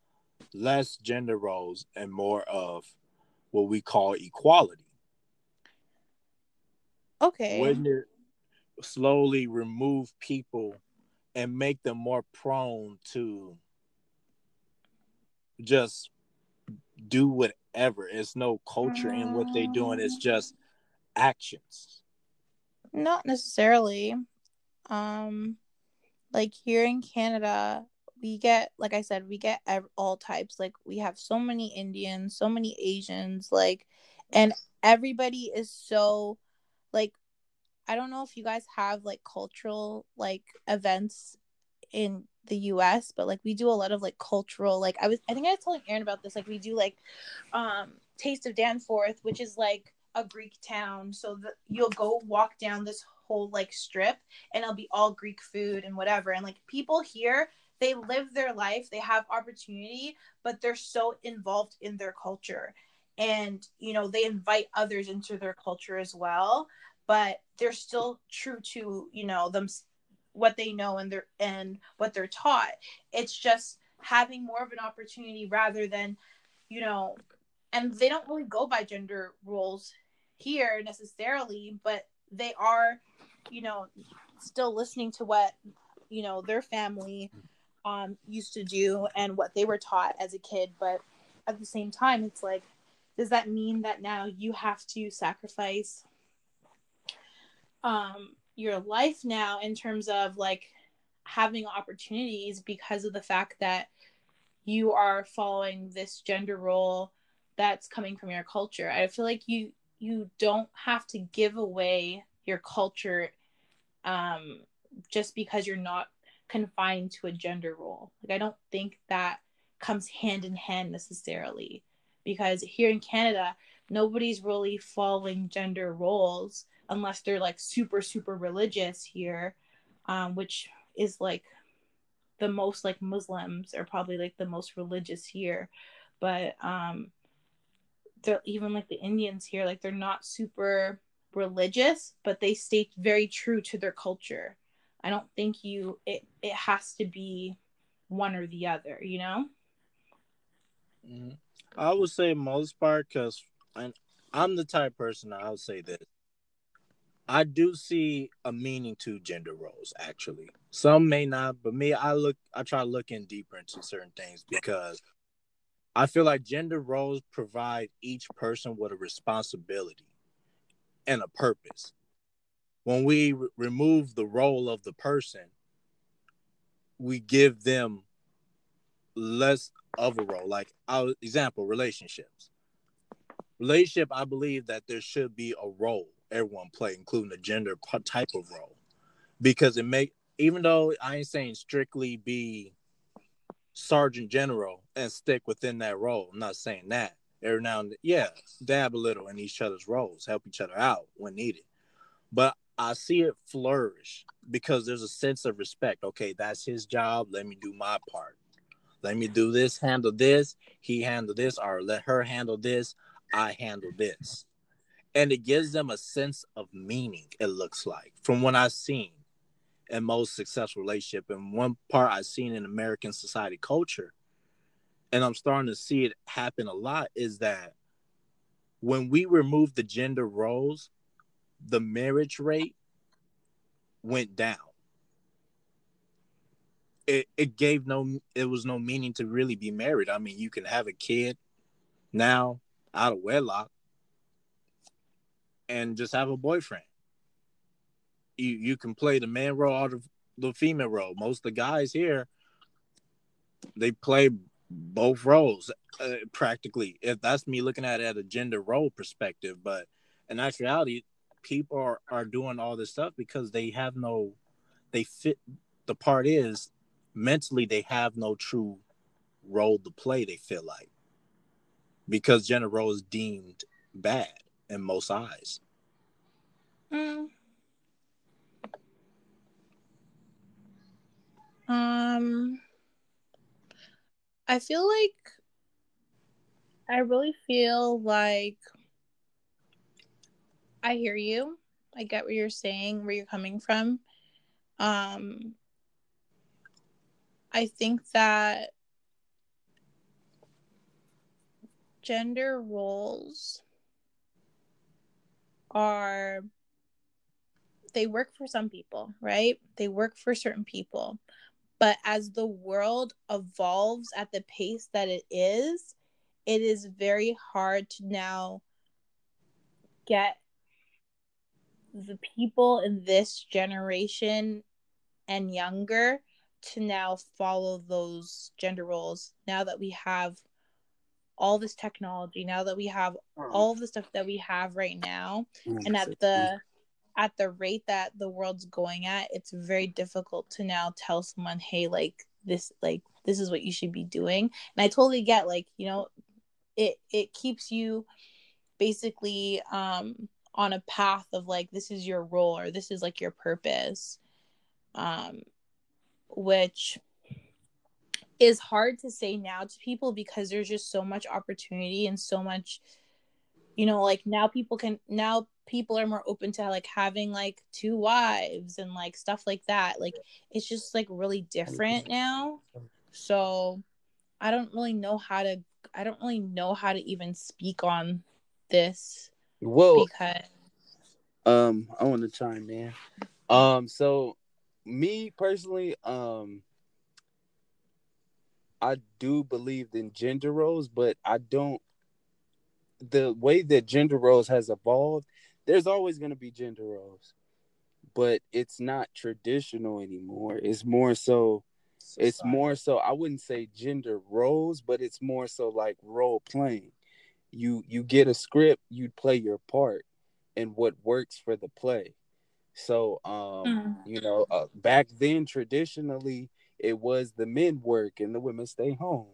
less gender roles and more of what we call equality. Okay. Wouldn't it slowly remove people and make them more prone to just do whatever? It's no culture in what they're doing. It's just actions. Not necessarily. Um, like here in Canada, we get, like I said, we get all types. Like we have so many Indians, so many Asians, like, and everybody is so, like, I don't know if you guys have like cultural like events in the US, but like we do a lot of like cultural like I was I think I was telling Aaron about this. Like we do like um Taste of Danforth, which is like a Greek town. So that you'll go walk down this whole like strip and it'll be all Greek food and whatever. And like people here, they live their life, they have opportunity, but they're so involved in their culture. And you know, they invite others into their culture as well, but they're still true to, you know, them what they know and their and what they're taught. It's just having more of an opportunity rather than, you know, and they don't really go by gender roles here necessarily, but they are, you know, still listening to what, you know, their family um used to do and what they were taught as a kid, but at the same time it's like does that mean that now you have to sacrifice um your life now in terms of like having opportunities because of the fact that you are following this gender role that's coming from your culture. I feel like you you don't have to give away your culture um just because you're not confined to a gender role. Like I don't think that comes hand in hand necessarily because here in Canada nobody's really following gender roles unless they're like super super religious here um, which is like the most like muslims are probably like the most religious here. But um they're even like the indians here like they're not super religious but they stay very true to their culture. I don't think you it, it has to be one or the other you know? Mm-hmm. i would say most part because i'm the type person i would say this I do see a meaning to gender roles actually. Some may not, but me, I look I try looking deeper into certain things because I feel like gender roles provide each person with a responsibility and a purpose. When we re- remove the role of the person, we give them less of a role. Like our example, relationships. Relationship, I believe that there should be a role everyone play, including the gender type of role, because it make even though I ain't saying strictly be sergeant general and stick within that role. I'm not saying that. Every now and then, yeah, dab a little in each other's roles, help each other out when needed. But I see it flourish because there's a sense of respect. Okay, that's his job. Let me do my part. Let me do this, handle this. He handle this, or let her handle this. I handle this and it gives them a sense of meaning it looks like from what i've seen in most successful relationship and one part i've seen in american society culture. And i'm starting to see it happen a lot is that when we remove the gender roles the marriage rate went down. It, it gave no it was no meaning to really be married. I mean you can have a kid now out of wedlock and just have a boyfriend. You you can play the man role or the, the female role. Most of the guys here, they play both roles uh, practically. If that's me looking at it at a gender role perspective, but in actuality, people are, are doing all this stuff because they have no, they fit. The part is mentally they have no true role to play. They feel like because gender role is deemed bad in most eyes. Mm. Um, I feel like I really feel like I hear you. I get what you're saying, where you're coming from. Um, I think that gender roles are they work for some people, right? They work for certain people. But as the world evolves at the pace that it is, it is very hard to now get the people in this generation and younger to now follow those gender roles now that we have all this technology now that we have all the stuff that we have right now and at the at the rate that the world's going at it's very difficult to now tell someone hey like this like this is what you should be doing. And i totally get like you know it it keeps you basically um on a path of like this is your role or this is like your purpose um which is hard to say now to people because there's just so much opportunity and so much you know like now people can now people are more open to like having like two wives and like stuff like that. Like it's just like really different now. So i don't really know how to i don't really know how to even speak on this well because um i want to chime in. Um so me personally um I do believe in gender roles, but I don't. The way that gender roles has evolved, there's always going to be gender roles, but it's not traditional anymore. It's more so. It's more so. I wouldn't say gender roles, but it's more so like role playing. You you get a script, you play your part, and what works for the play. So, um, Mm. you know, uh, back then traditionally it was the men work and the women stay home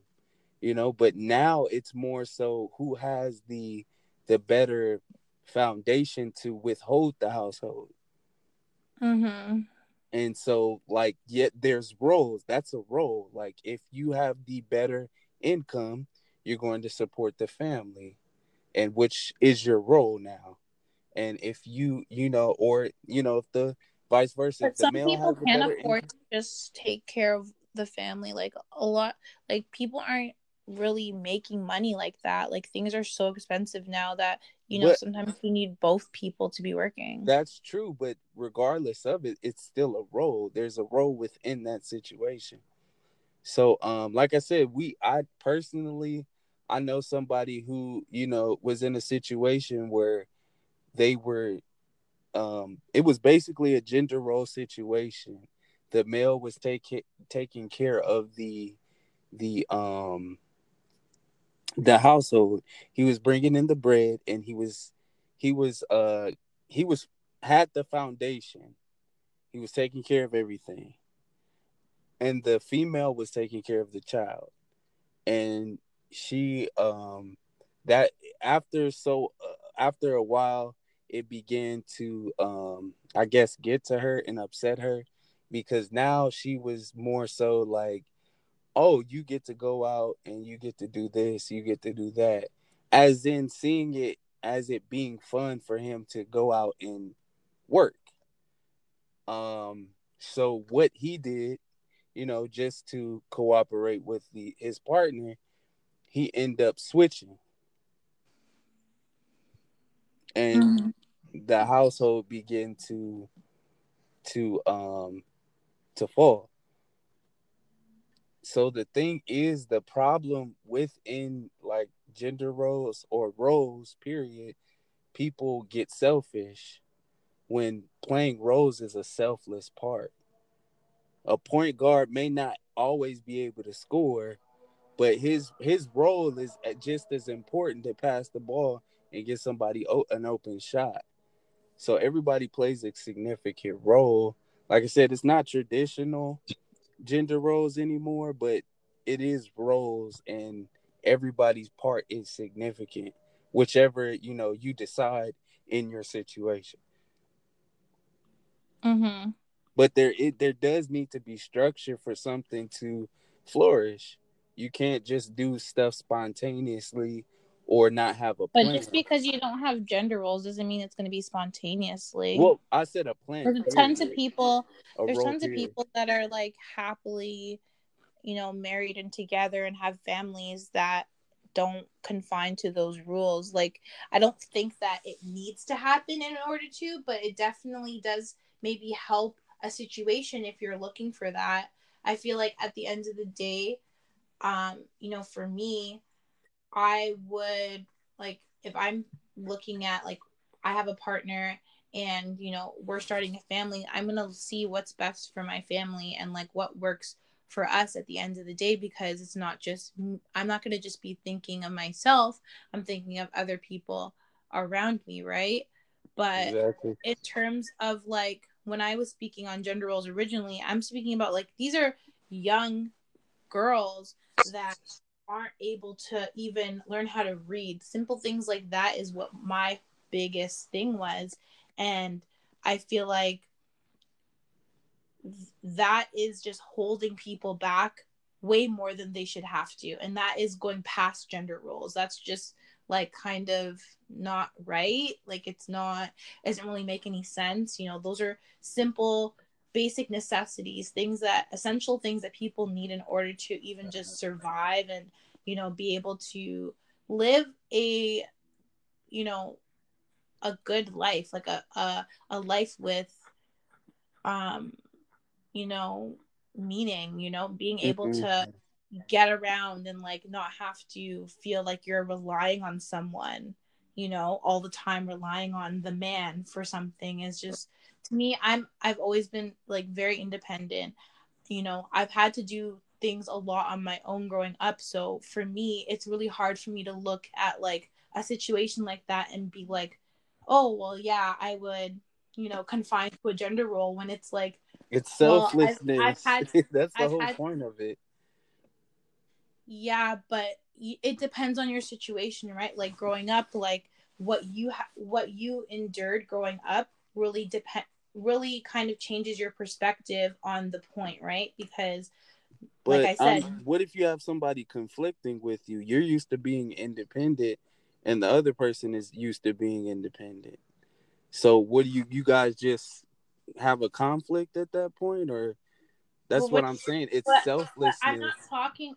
you know? But now it's more so who has the the better foundation to withhold the household. Mm-hmm. and so like yet there's roles. That's a role. Like if you have the better income you're going to support the family and which is your role now. And if you you know or you know if the vice versa but some people can't afford income, to just take care of the family like a lot like people aren't really making money like that like things are so expensive now that you know But- sometimes you need both people to be working That's true, but regardless of it, it's still a role. There's a role within that situation. So, um, like I said, we I personally I know somebody who, you know, was in a situation where they were um it was basically a gender role situation. The male was taking taking care of the the um the household. He was bringing in the bread and he was he was uh he was had the foundation. He was taking care of everything. And the female was taking care of the child. And she um that after so uh, after a while it began to um I guess get to her and upset her because now she was more so like oh you get to go out and you get to do this you get to do that as in seeing it as it being fun for him to go out and work um so what he did you know just to cooperate with the his partner he ended up switching and Mhm. The household begin to to um to fall. So the thing is the problem within like gender roles or roles period people get selfish when playing roles is a selfless part. A point guard may not always be able to score but his his role is just as important to pass the ball and get somebody an open shot so everybody plays a significant role like i said it's not traditional gender roles anymore, but it is roles and everybody's part is significant, whichever you know you decide in your situation. Mhm. But there it there does need to be structure for something to flourish. You can't just do stuff spontaneously or not have a plan. But just because you don't have gender roles doesn't mean it's going to be spontaneously. well, I said a plan. there's tons of people. A There's tons of people that are like happily, you know, married and together and have families that don't confine to those rules. Like I don't think that it needs to happen in order to, but it definitely does maybe help a situation if you're looking for that. I feel like at the end of the day, um, you know, for me, I would like if I'm looking at like I have a partner and you know we're starting a family, I'm gonna see what's best for my family and like what works for us at the end of the day because it's not just I'm not gonna just be thinking of myself. I'm thinking of other people around me, right? But exactly. in terms of like when I was speaking on gender roles originally, I'm speaking about like these are young girls that aren't able to even learn how to read. Simple things like that is what my biggest thing was. And I feel like that is just holding people back way more than they should have to. And that is going past gender roles. That's just like kind of not right. Like it's not, it doesn't really make any sense. You know, those are simple basic necessities, things that essential things that people need in order to even just survive and, you know, be able to live a, you know, a good life, like a, a, a life with, um, you know, meaning, you know, being able mm-hmm. to get around and like not have to feel like you're relying on someone, you know, all the time relying on the man for something is just to me i'm i've always been like very independent. You know i've had to do things a lot on my own growing up. So for me it's really hard for me to look at like a situation like that and be like oh well yeah i would you know confine to a gender role when it's like it's selflessness well, I've, I've had, that's the I've whole had, point of it. Yeah but it depends on your situation right? Like growing up like what you ha- what you endured growing up really depend really kind of changes your perspective on the point, right? Because but like I said, um, what if you have somebody conflicting with you? You're used to being independent and the other person is used to being independent. So what do you you guys just have a conflict at that point or that's well, what, what, I'm saying. It's but, selflessness. But I'm not talking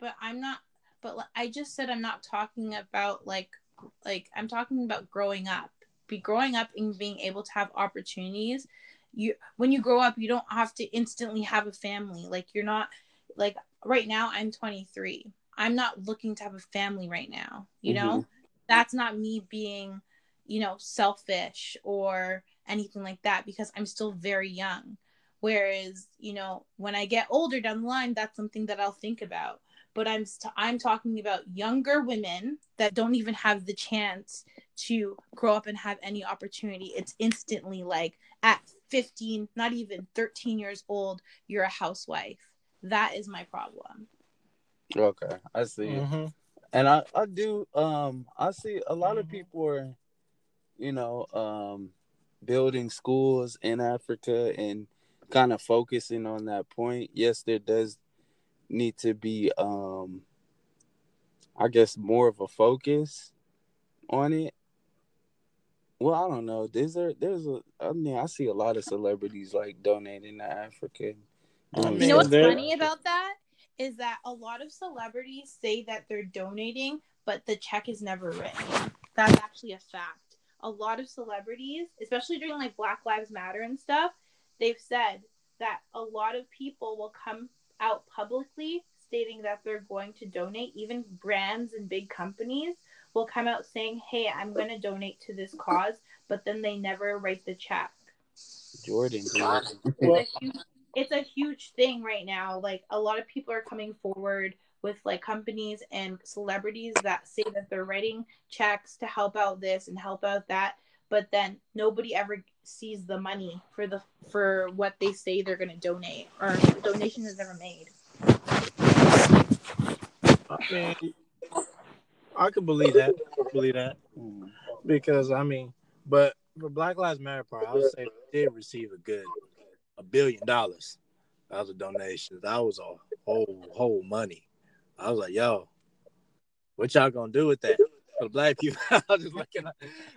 but I'm not but I just said I'm not talking about like like I'm talking about growing up be growing up and being able to have opportunities you when you grow up you don't have to instantly have a family. Like you're not like right now i'm 23 i'm not looking to have a family right now you mm-hmm. know that's not me being you know selfish or anything like that because i'm still very young. Whereas you know when i get older down the line that's something that i'll think about. But I'm i st- I'm talking about younger women that don't even have the chance to grow up and have any opportunity. It's instantly like at 15, not even 13 years old, you're a housewife. That is my problem. Okay, I see. Mm-hmm. And I I do um I see a lot mm-hmm. of people are you know um building schools in Africa and kind of focusing on that point. Yes, there does need to be um I guess more of a focus on it. Well, I don't know. There's a there's a I mean I see a lot of celebrities like donating to Africa. You know what's funny about that is that a lot of celebrities say that they're donating, but the check is never written. That's actually a fact. A lot of celebrities, especially during like Black Lives Matter and stuff, they've said that a lot of people will come out publicly stating that they're going to donate. Even brands and big companies will come out saying, "Hey, I'm going to donate to this cause," but then they never write the check. Jordan, it's, a huge, it's a huge thing right now. Like a lot of people are coming forward with like companies and celebrities that say that they're writing checks to help out this and help out that but then nobody ever sees the money for the for what they say they're going to donate or the donation is never made i mean i could believe that believe that mm. because i mean but for black lives matter part i would say they did receive a good a billion dollars that was a donation that was a whole whole money i was like yo what y'all gonna do with that for black people. I was just looking, at,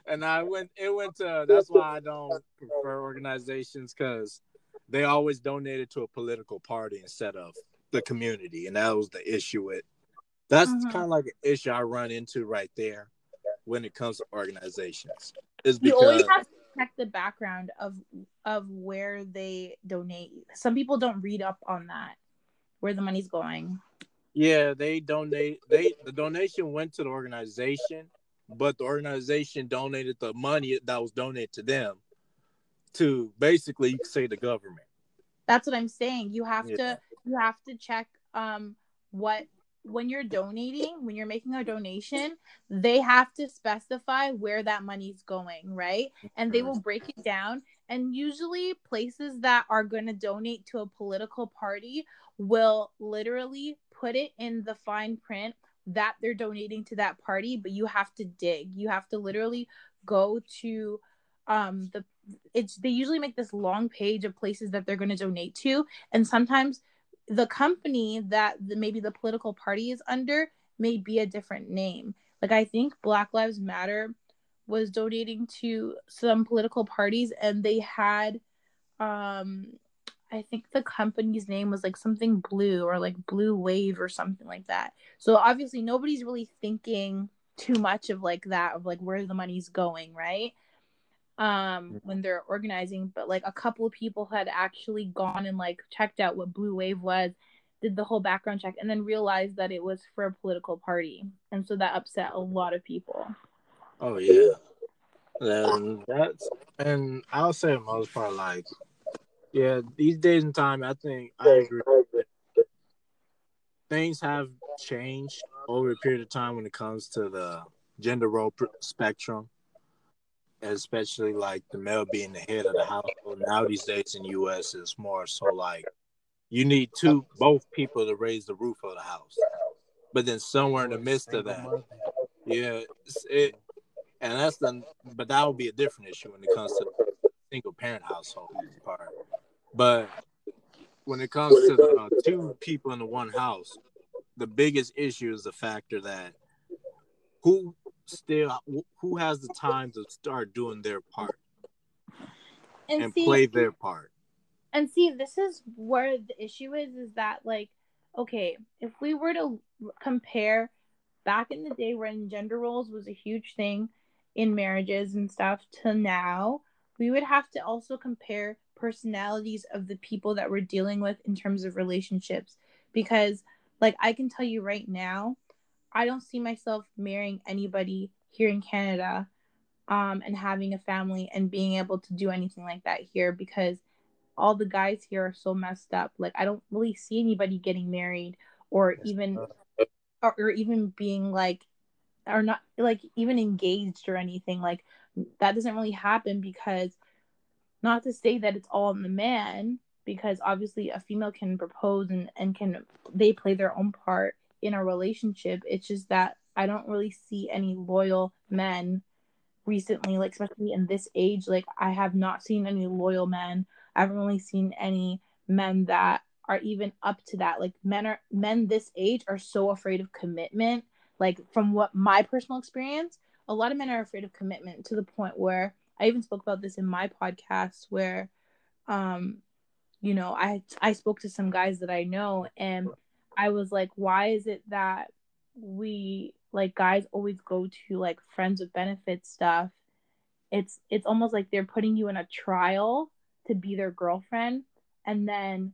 and I went. It went to. That's why I don't prefer organizations because they always donated to a political party instead of the community, and that was the issue with That's Mhm. kind of like an issue I run into right there when it comes to organizations. Is because You always have to check the background of of where they donate. Some people don't read up on that, where the money's going. yeah, they donate. They the donation went to the organization, but the organization donated the money that was donated to them to basically you could say the government. That's what I'm saying. You have Yeah. to you have to check um what when you're donating, when you're making a donation, they have to specify where that money's going, right? And they will break it down. And usually places that are going to donate to a political party will literally put it in the fine print that they're donating to that party, but you have to dig. You have to literally go to um the it's they usually make this long page of places that they're going to donate to and sometimes the company that the, maybe the political party is under may be a different name. Like i think black lives matter was donating to some political parties and they had um i think the company's name was like something blue or like blue wave or something like that. So obviously nobody's really thinking too much of like that of like where the money's going right um when they're organizing but like a couple of people had actually gone and like checked out what blue wave was did the whole background check and then realized that it was for a political party and so that upset a lot of people. Oh yeah. And that's and I'll say the most part like yeah, these days and time I think I agree. Things have changed over a period of time when it comes to the gender role pr- spectrum, especially like the male being the head of the household. Now these days in the U.S. is more so like you need two both people to raise the roof of the house, but then somewhere in the midst of that, yeah, it and that's the but that would be a different issue when it comes to single parent household part. But when it comes to uh, two people in the one house, the biggest issue is the factor that who still who has the time to start doing their part and, and see play their part. and see this is where the issue is is that like okay if we were to compare back in the day when gender roles was a huge thing in marriages and stuff to now we would have to also compare personalities of the people that we're dealing with in terms of relationships because like i can tell you right now i don't see myself marrying anybody here in canada um, and having a family and being able to do anything like that here because all the guys here are so messed up. Like I don't really see anybody getting married or even or, or even being like or not like even engaged or anything. Like that doesn't really happen because not to say that it's all on the man because obviously a female can propose and, and can they play their own part in a relationship. It's just that I don't really see any loyal men recently, like especially in this age. Like I have not seen any loyal men. I haven't really seen any men that are even up to that. Like men are men this age are so afraid of commitment. Like from what my personal experience, a lot of men are afraid of commitment to the point where I even spoke about this in my podcast where um you know, I I spoke to some guys that I know and I was like, why is it that we like guys always go to like friends with benefits stuff? It's it's almost like they're putting you in a trial to be their girlfriend. And then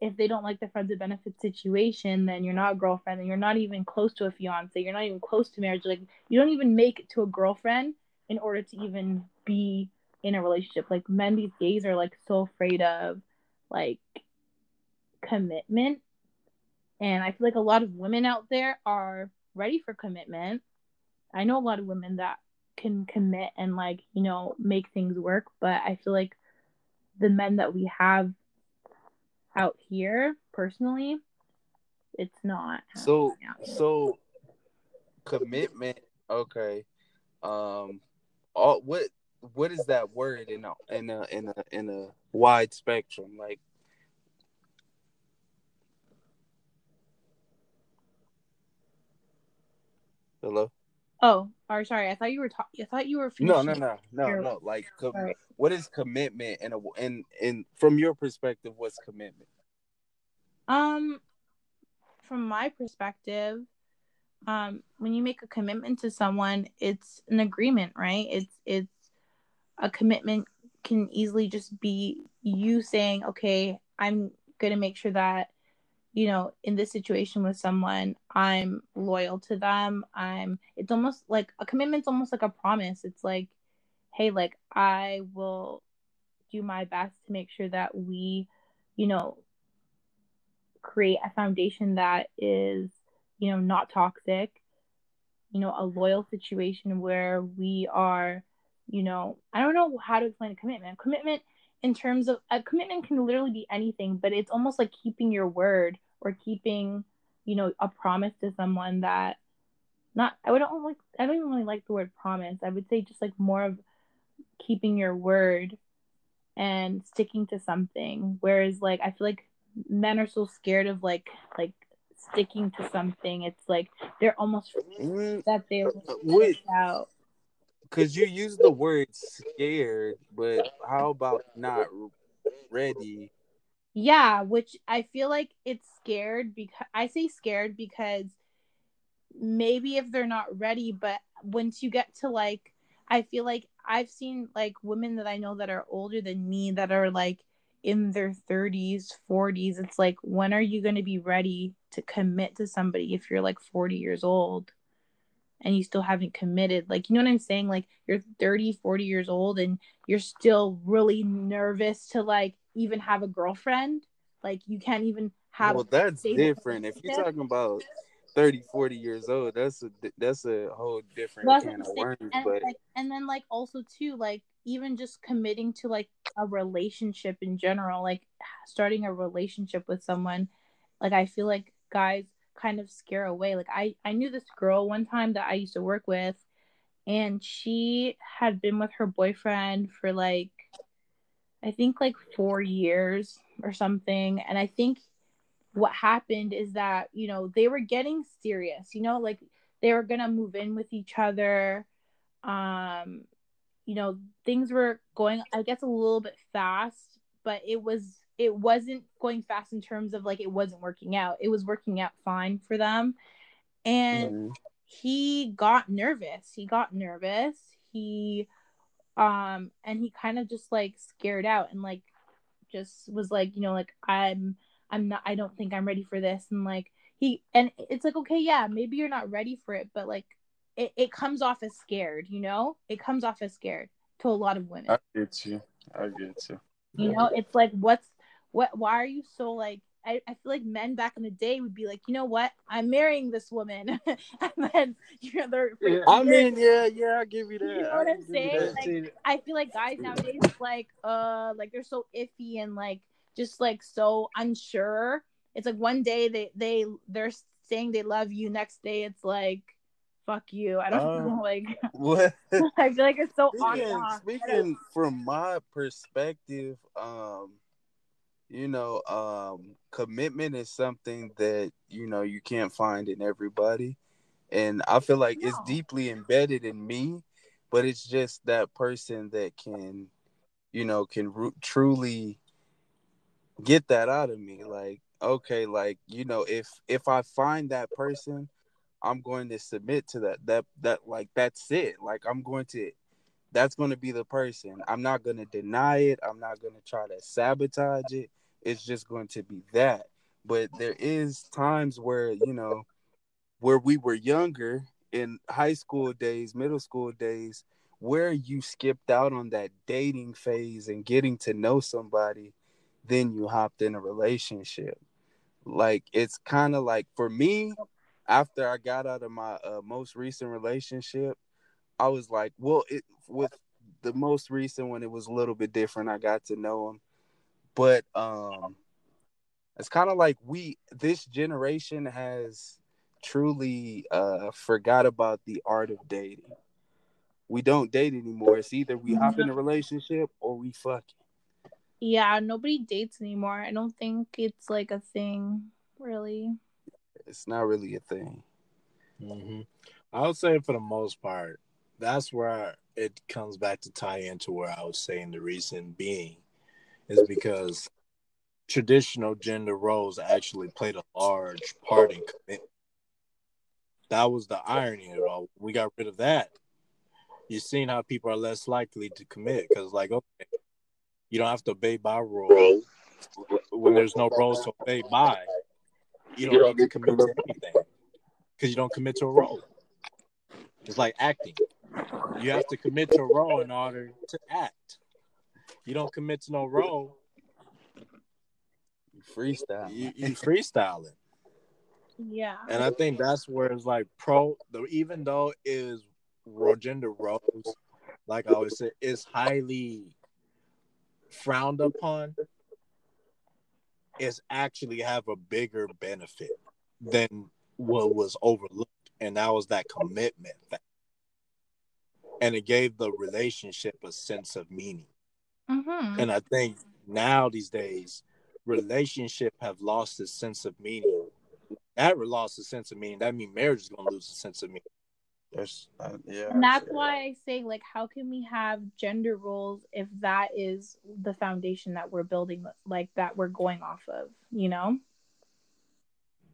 if they don't like the friends with benefits situation then you're not a girlfriend and you're not even close to a fiance. You're not even close to marriage. Like you don't even make it to a girlfriend in order to even be in a relationship. Like men these days are like so afraid of like commitment and i feel like a lot of women out there are ready for commitment i know a lot of women that can commit and like you know make things work but i feel like the men that we have out here personally it's not So so commitment. Okay. Um. All what what is that word in a in a in a in a wide spectrum? Like hello. oh or sorry i thought you were talking i thought you were No, no, no, no, no. Like, com- what is commitment? And and and from your perspective, what's commitment? Um, from my perspective, um when you make a commitment to someone it's an agreement right it's it's a commitment can easily just be you saying okay i'm going to make sure that you know in this situation with someone i'm loyal to them. I'm it's almost like a commitment's almost like a promise. It's like hey like i will do my best to make sure that we you know create a foundation that is you know not toxic you know a loyal situation where we are you know i don't know how to explain a commitment. Commitment in terms of a commitment can literally be anything but it's almost like keeping your word or keeping you know a promise to someone that not i would not like i don't even really like the word promise. I would say just like more of keeping your word and sticking to something. Whereas like i feel like men are so scared of like like sticking to something. It's like they're almost Mm, that they uh, wait. out Cause you use the word scared, but how about not ready? Yeah, which I feel like it's scared because I say scared because maybe if they're not ready, but once you get to like, I feel like I've seen like women that I know that are older than me that are like in their 30s, 40s. It's like, when are you going to be ready to commit to somebody if you're like 40 years old? And you still haven't committed like you know what i'm saying like you're 30 40 years old and you're still really nervous to like even have a girlfriend like you can't even have Well, that's different. If you're talking about 30, 40 years old, that's a that's a whole different what can of worms. and But like and then like also too like even just committing to like a relationship in general like starting a relationship with someone like i feel like guys kind of scare away. Like i i knew this girl one time that i used to work with and she had been with her boyfriend for like i think like 4 years or something. And i think what happened is that you know they were getting serious you know like they were gonna move in with each other. Um you know things were going i guess a little bit fast but it was it wasn't going fast in terms of like it wasn't working out. It was working out fine for them. And Mhm. he got nervous. He got nervous. He um and he kind of just like scared out and like just was like you know like i'm i'm not i don't think i'm ready for this. And like he and it's like okay yeah maybe you're not ready for it but like it, it comes off as scared you know? It comes off as scared to a lot of women. I get you. I get you. you know it's like what's what why are you so like I, I feel like men back in the day would be like you know what i'm marrying this woman and then you know they're Yeah. I mean, yeah, yeah, I give you that. You know what I'm saying? Like, I feel like guys nowadays like uh like they're so iffy and like just like so unsure. It's like one day they they they're saying they love you, next day it's like fuck you. I don't Uh, know. Like what? I feel like it's so on and speaking off. speaking from my perspective, um, you know, um, commitment is something that you know you can't find in everybody, and I feel like it's deeply embedded in me, but it's just that person that can, you know, can ru- truly get that out of me. Like, okay, like you know, if if I find that person, I'm going to submit to that. That that like that's it. Like I'm going to that's going to be the person. I'm not going to deny it. I'm not going to try to sabotage it. It's just going to be that. But there is times where, you know, where we were younger in high school days, middle school days, where you skipped out on that dating phase and getting to know somebody, then you hopped in a relationship. Like it's kind of like for me, after I got out of my uh, most recent relationship, I was like, well, it with the most recent one, it was a little bit different. I got to know him, but um, it's kind of like we this generation has truly uh forgot about the art of dating. We don't date anymore. It's either we hop in a relationship or we fuck. Yeah, nobody dates anymore. I don't think it's like a thing, really. It's not really a thing. hmm I would say for the most part, that's where it comes back to tie into where I was saying the reason being is because traditional gender roles actually played a large part in commitment. that was the irony of it all. We got rid of that. You're seeing how people are less likely to commit because, like, okay, you don't have to obey by rule when there's no rules to obey by. You don't need to commit to anything because you don't commit to a role. It's like acting. You have to commit to a role in order to act. You don't commit to no role. You freestyle. You, you freestyling. Yeah. And I think that's where it's like pro. The even though it is ro- gender roles, like I always say, is highly frowned upon. is actually have a bigger benefit than what was overlooked, and that was that commitment. That, and it gave the relationship a sense of meaning. Mm-hmm. And I think now these days, relationship have lost its sense of meaning. That lost its sense of meaning. That means marriage is gonna lose a sense of meaning. There's, uh, yeah. And that's why I say, like, how can we have gender roles if that is the foundation that we're building, like, that we're going off of, you know?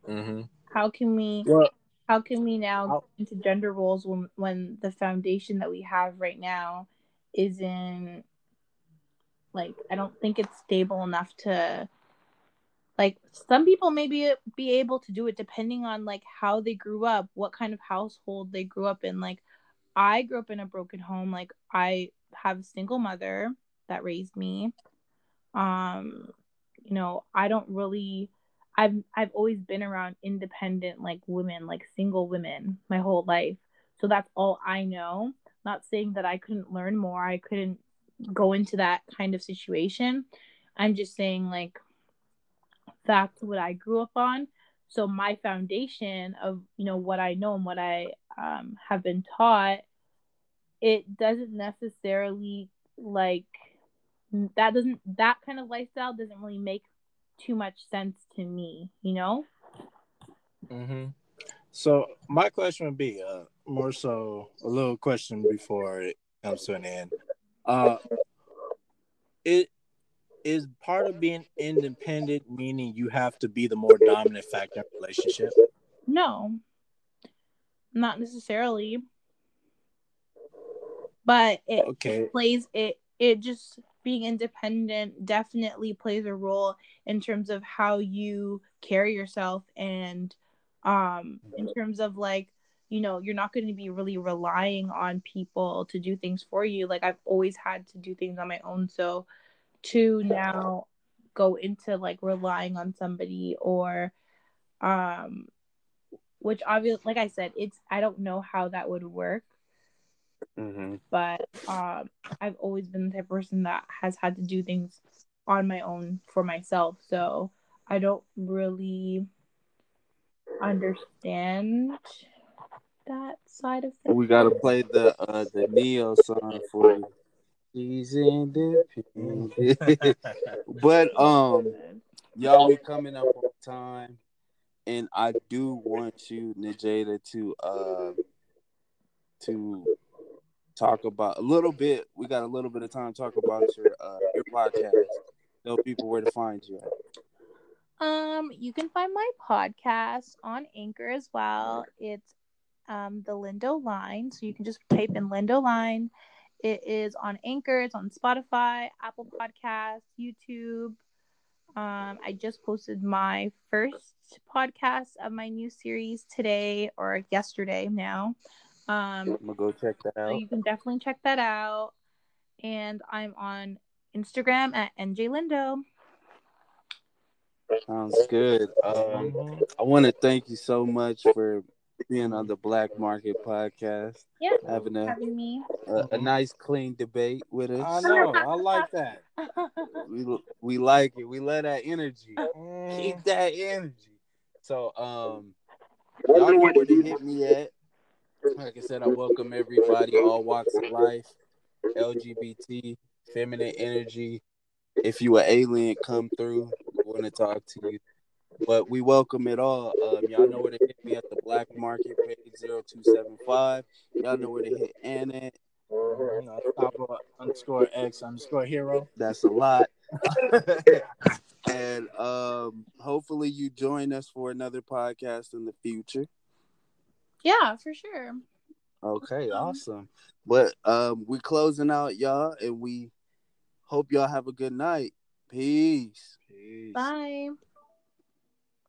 Mm-hmm. How can we Well, how can we now How- into gender roles when when the foundation that we have right now isn't like I don't think it's stable enough to like some people maybe be able to do it depending on like how they grew up, what kind of household they grew up in. Like I grew up in a broken home. Like I have a single mother that raised me. Um, you know, I don't really I've I've always been around independent like women, like single women my whole life. So that's all I know. Not saying that I couldn't learn more. I couldn't go into that kind of situation. I'm just saying like that's what I grew up on. So my foundation of you know what I know and what I um, have been taught, it doesn't necessarily like that doesn't that kind of lifestyle doesn't really make too much sense to me, you know? Mm-hmm. So my question would be uh, more so a little question before it comes to an end. Uh, it is part of being independent, meaning you have to be the more dominant factor in a relationship. No. Not necessarily. But it Okay. plays it it just being independent definitely plays a role in terms of how you carry yourself and um in terms of like you know you're not going to be really relying on people to do things for you like i've always had to do things on my own so to now go into like relying on somebody or um which obviously like i said it's i don't know how that would work Mm-hmm. but um, I've always been the type of person that has had to do things on my own for myself. So I don't really understand that side of things. We gotta play the uh the Ne-Yo song for you. She's independent. but um y'all we coming up on time and I do want you, Najada, to uh to talk about a little bit. We got a little bit of time to talk about your uh your podcast. Tell people where to find you at. Um, you can find my podcast on Anchor as well. It's um the Lindo Line, so you can just type in Lindo Line. It is on Anchor. It's on Spotify, Apple Podcasts, YouTube. Um, I just posted my first podcast of my new series today or yesterday now. Um, I'm gonna go check that so out. you can definitely check that out. And I'm on Instagram at NJ Lindo. Sounds good. Um. I want to thank you so much for being on the Black Market Podcast, Yeah, having a, having me. a, a nice, clean debate with us. I know. I like that. We we like it. We love that energy. Mm, Keep that energy. So, um, y'all know where to hit me at. Like I said, I welcome everybody, all walks of life, LGBT, feminine energy. If you are an alien, come through. We want to talk to you. But we welcome it all. Um, y'all know where to hit me at the Black Market page 0275. Y'all know where to hit Anna. at. you know, Papa underscore X underscore hero. That's a lot. and um, hopefully you join us for another podcast in the future. Yeah, for sure. Okay, Um, awesome. But um, we closing out, y'all, and we hope y'all have a good night. Peace. Peace. Bye.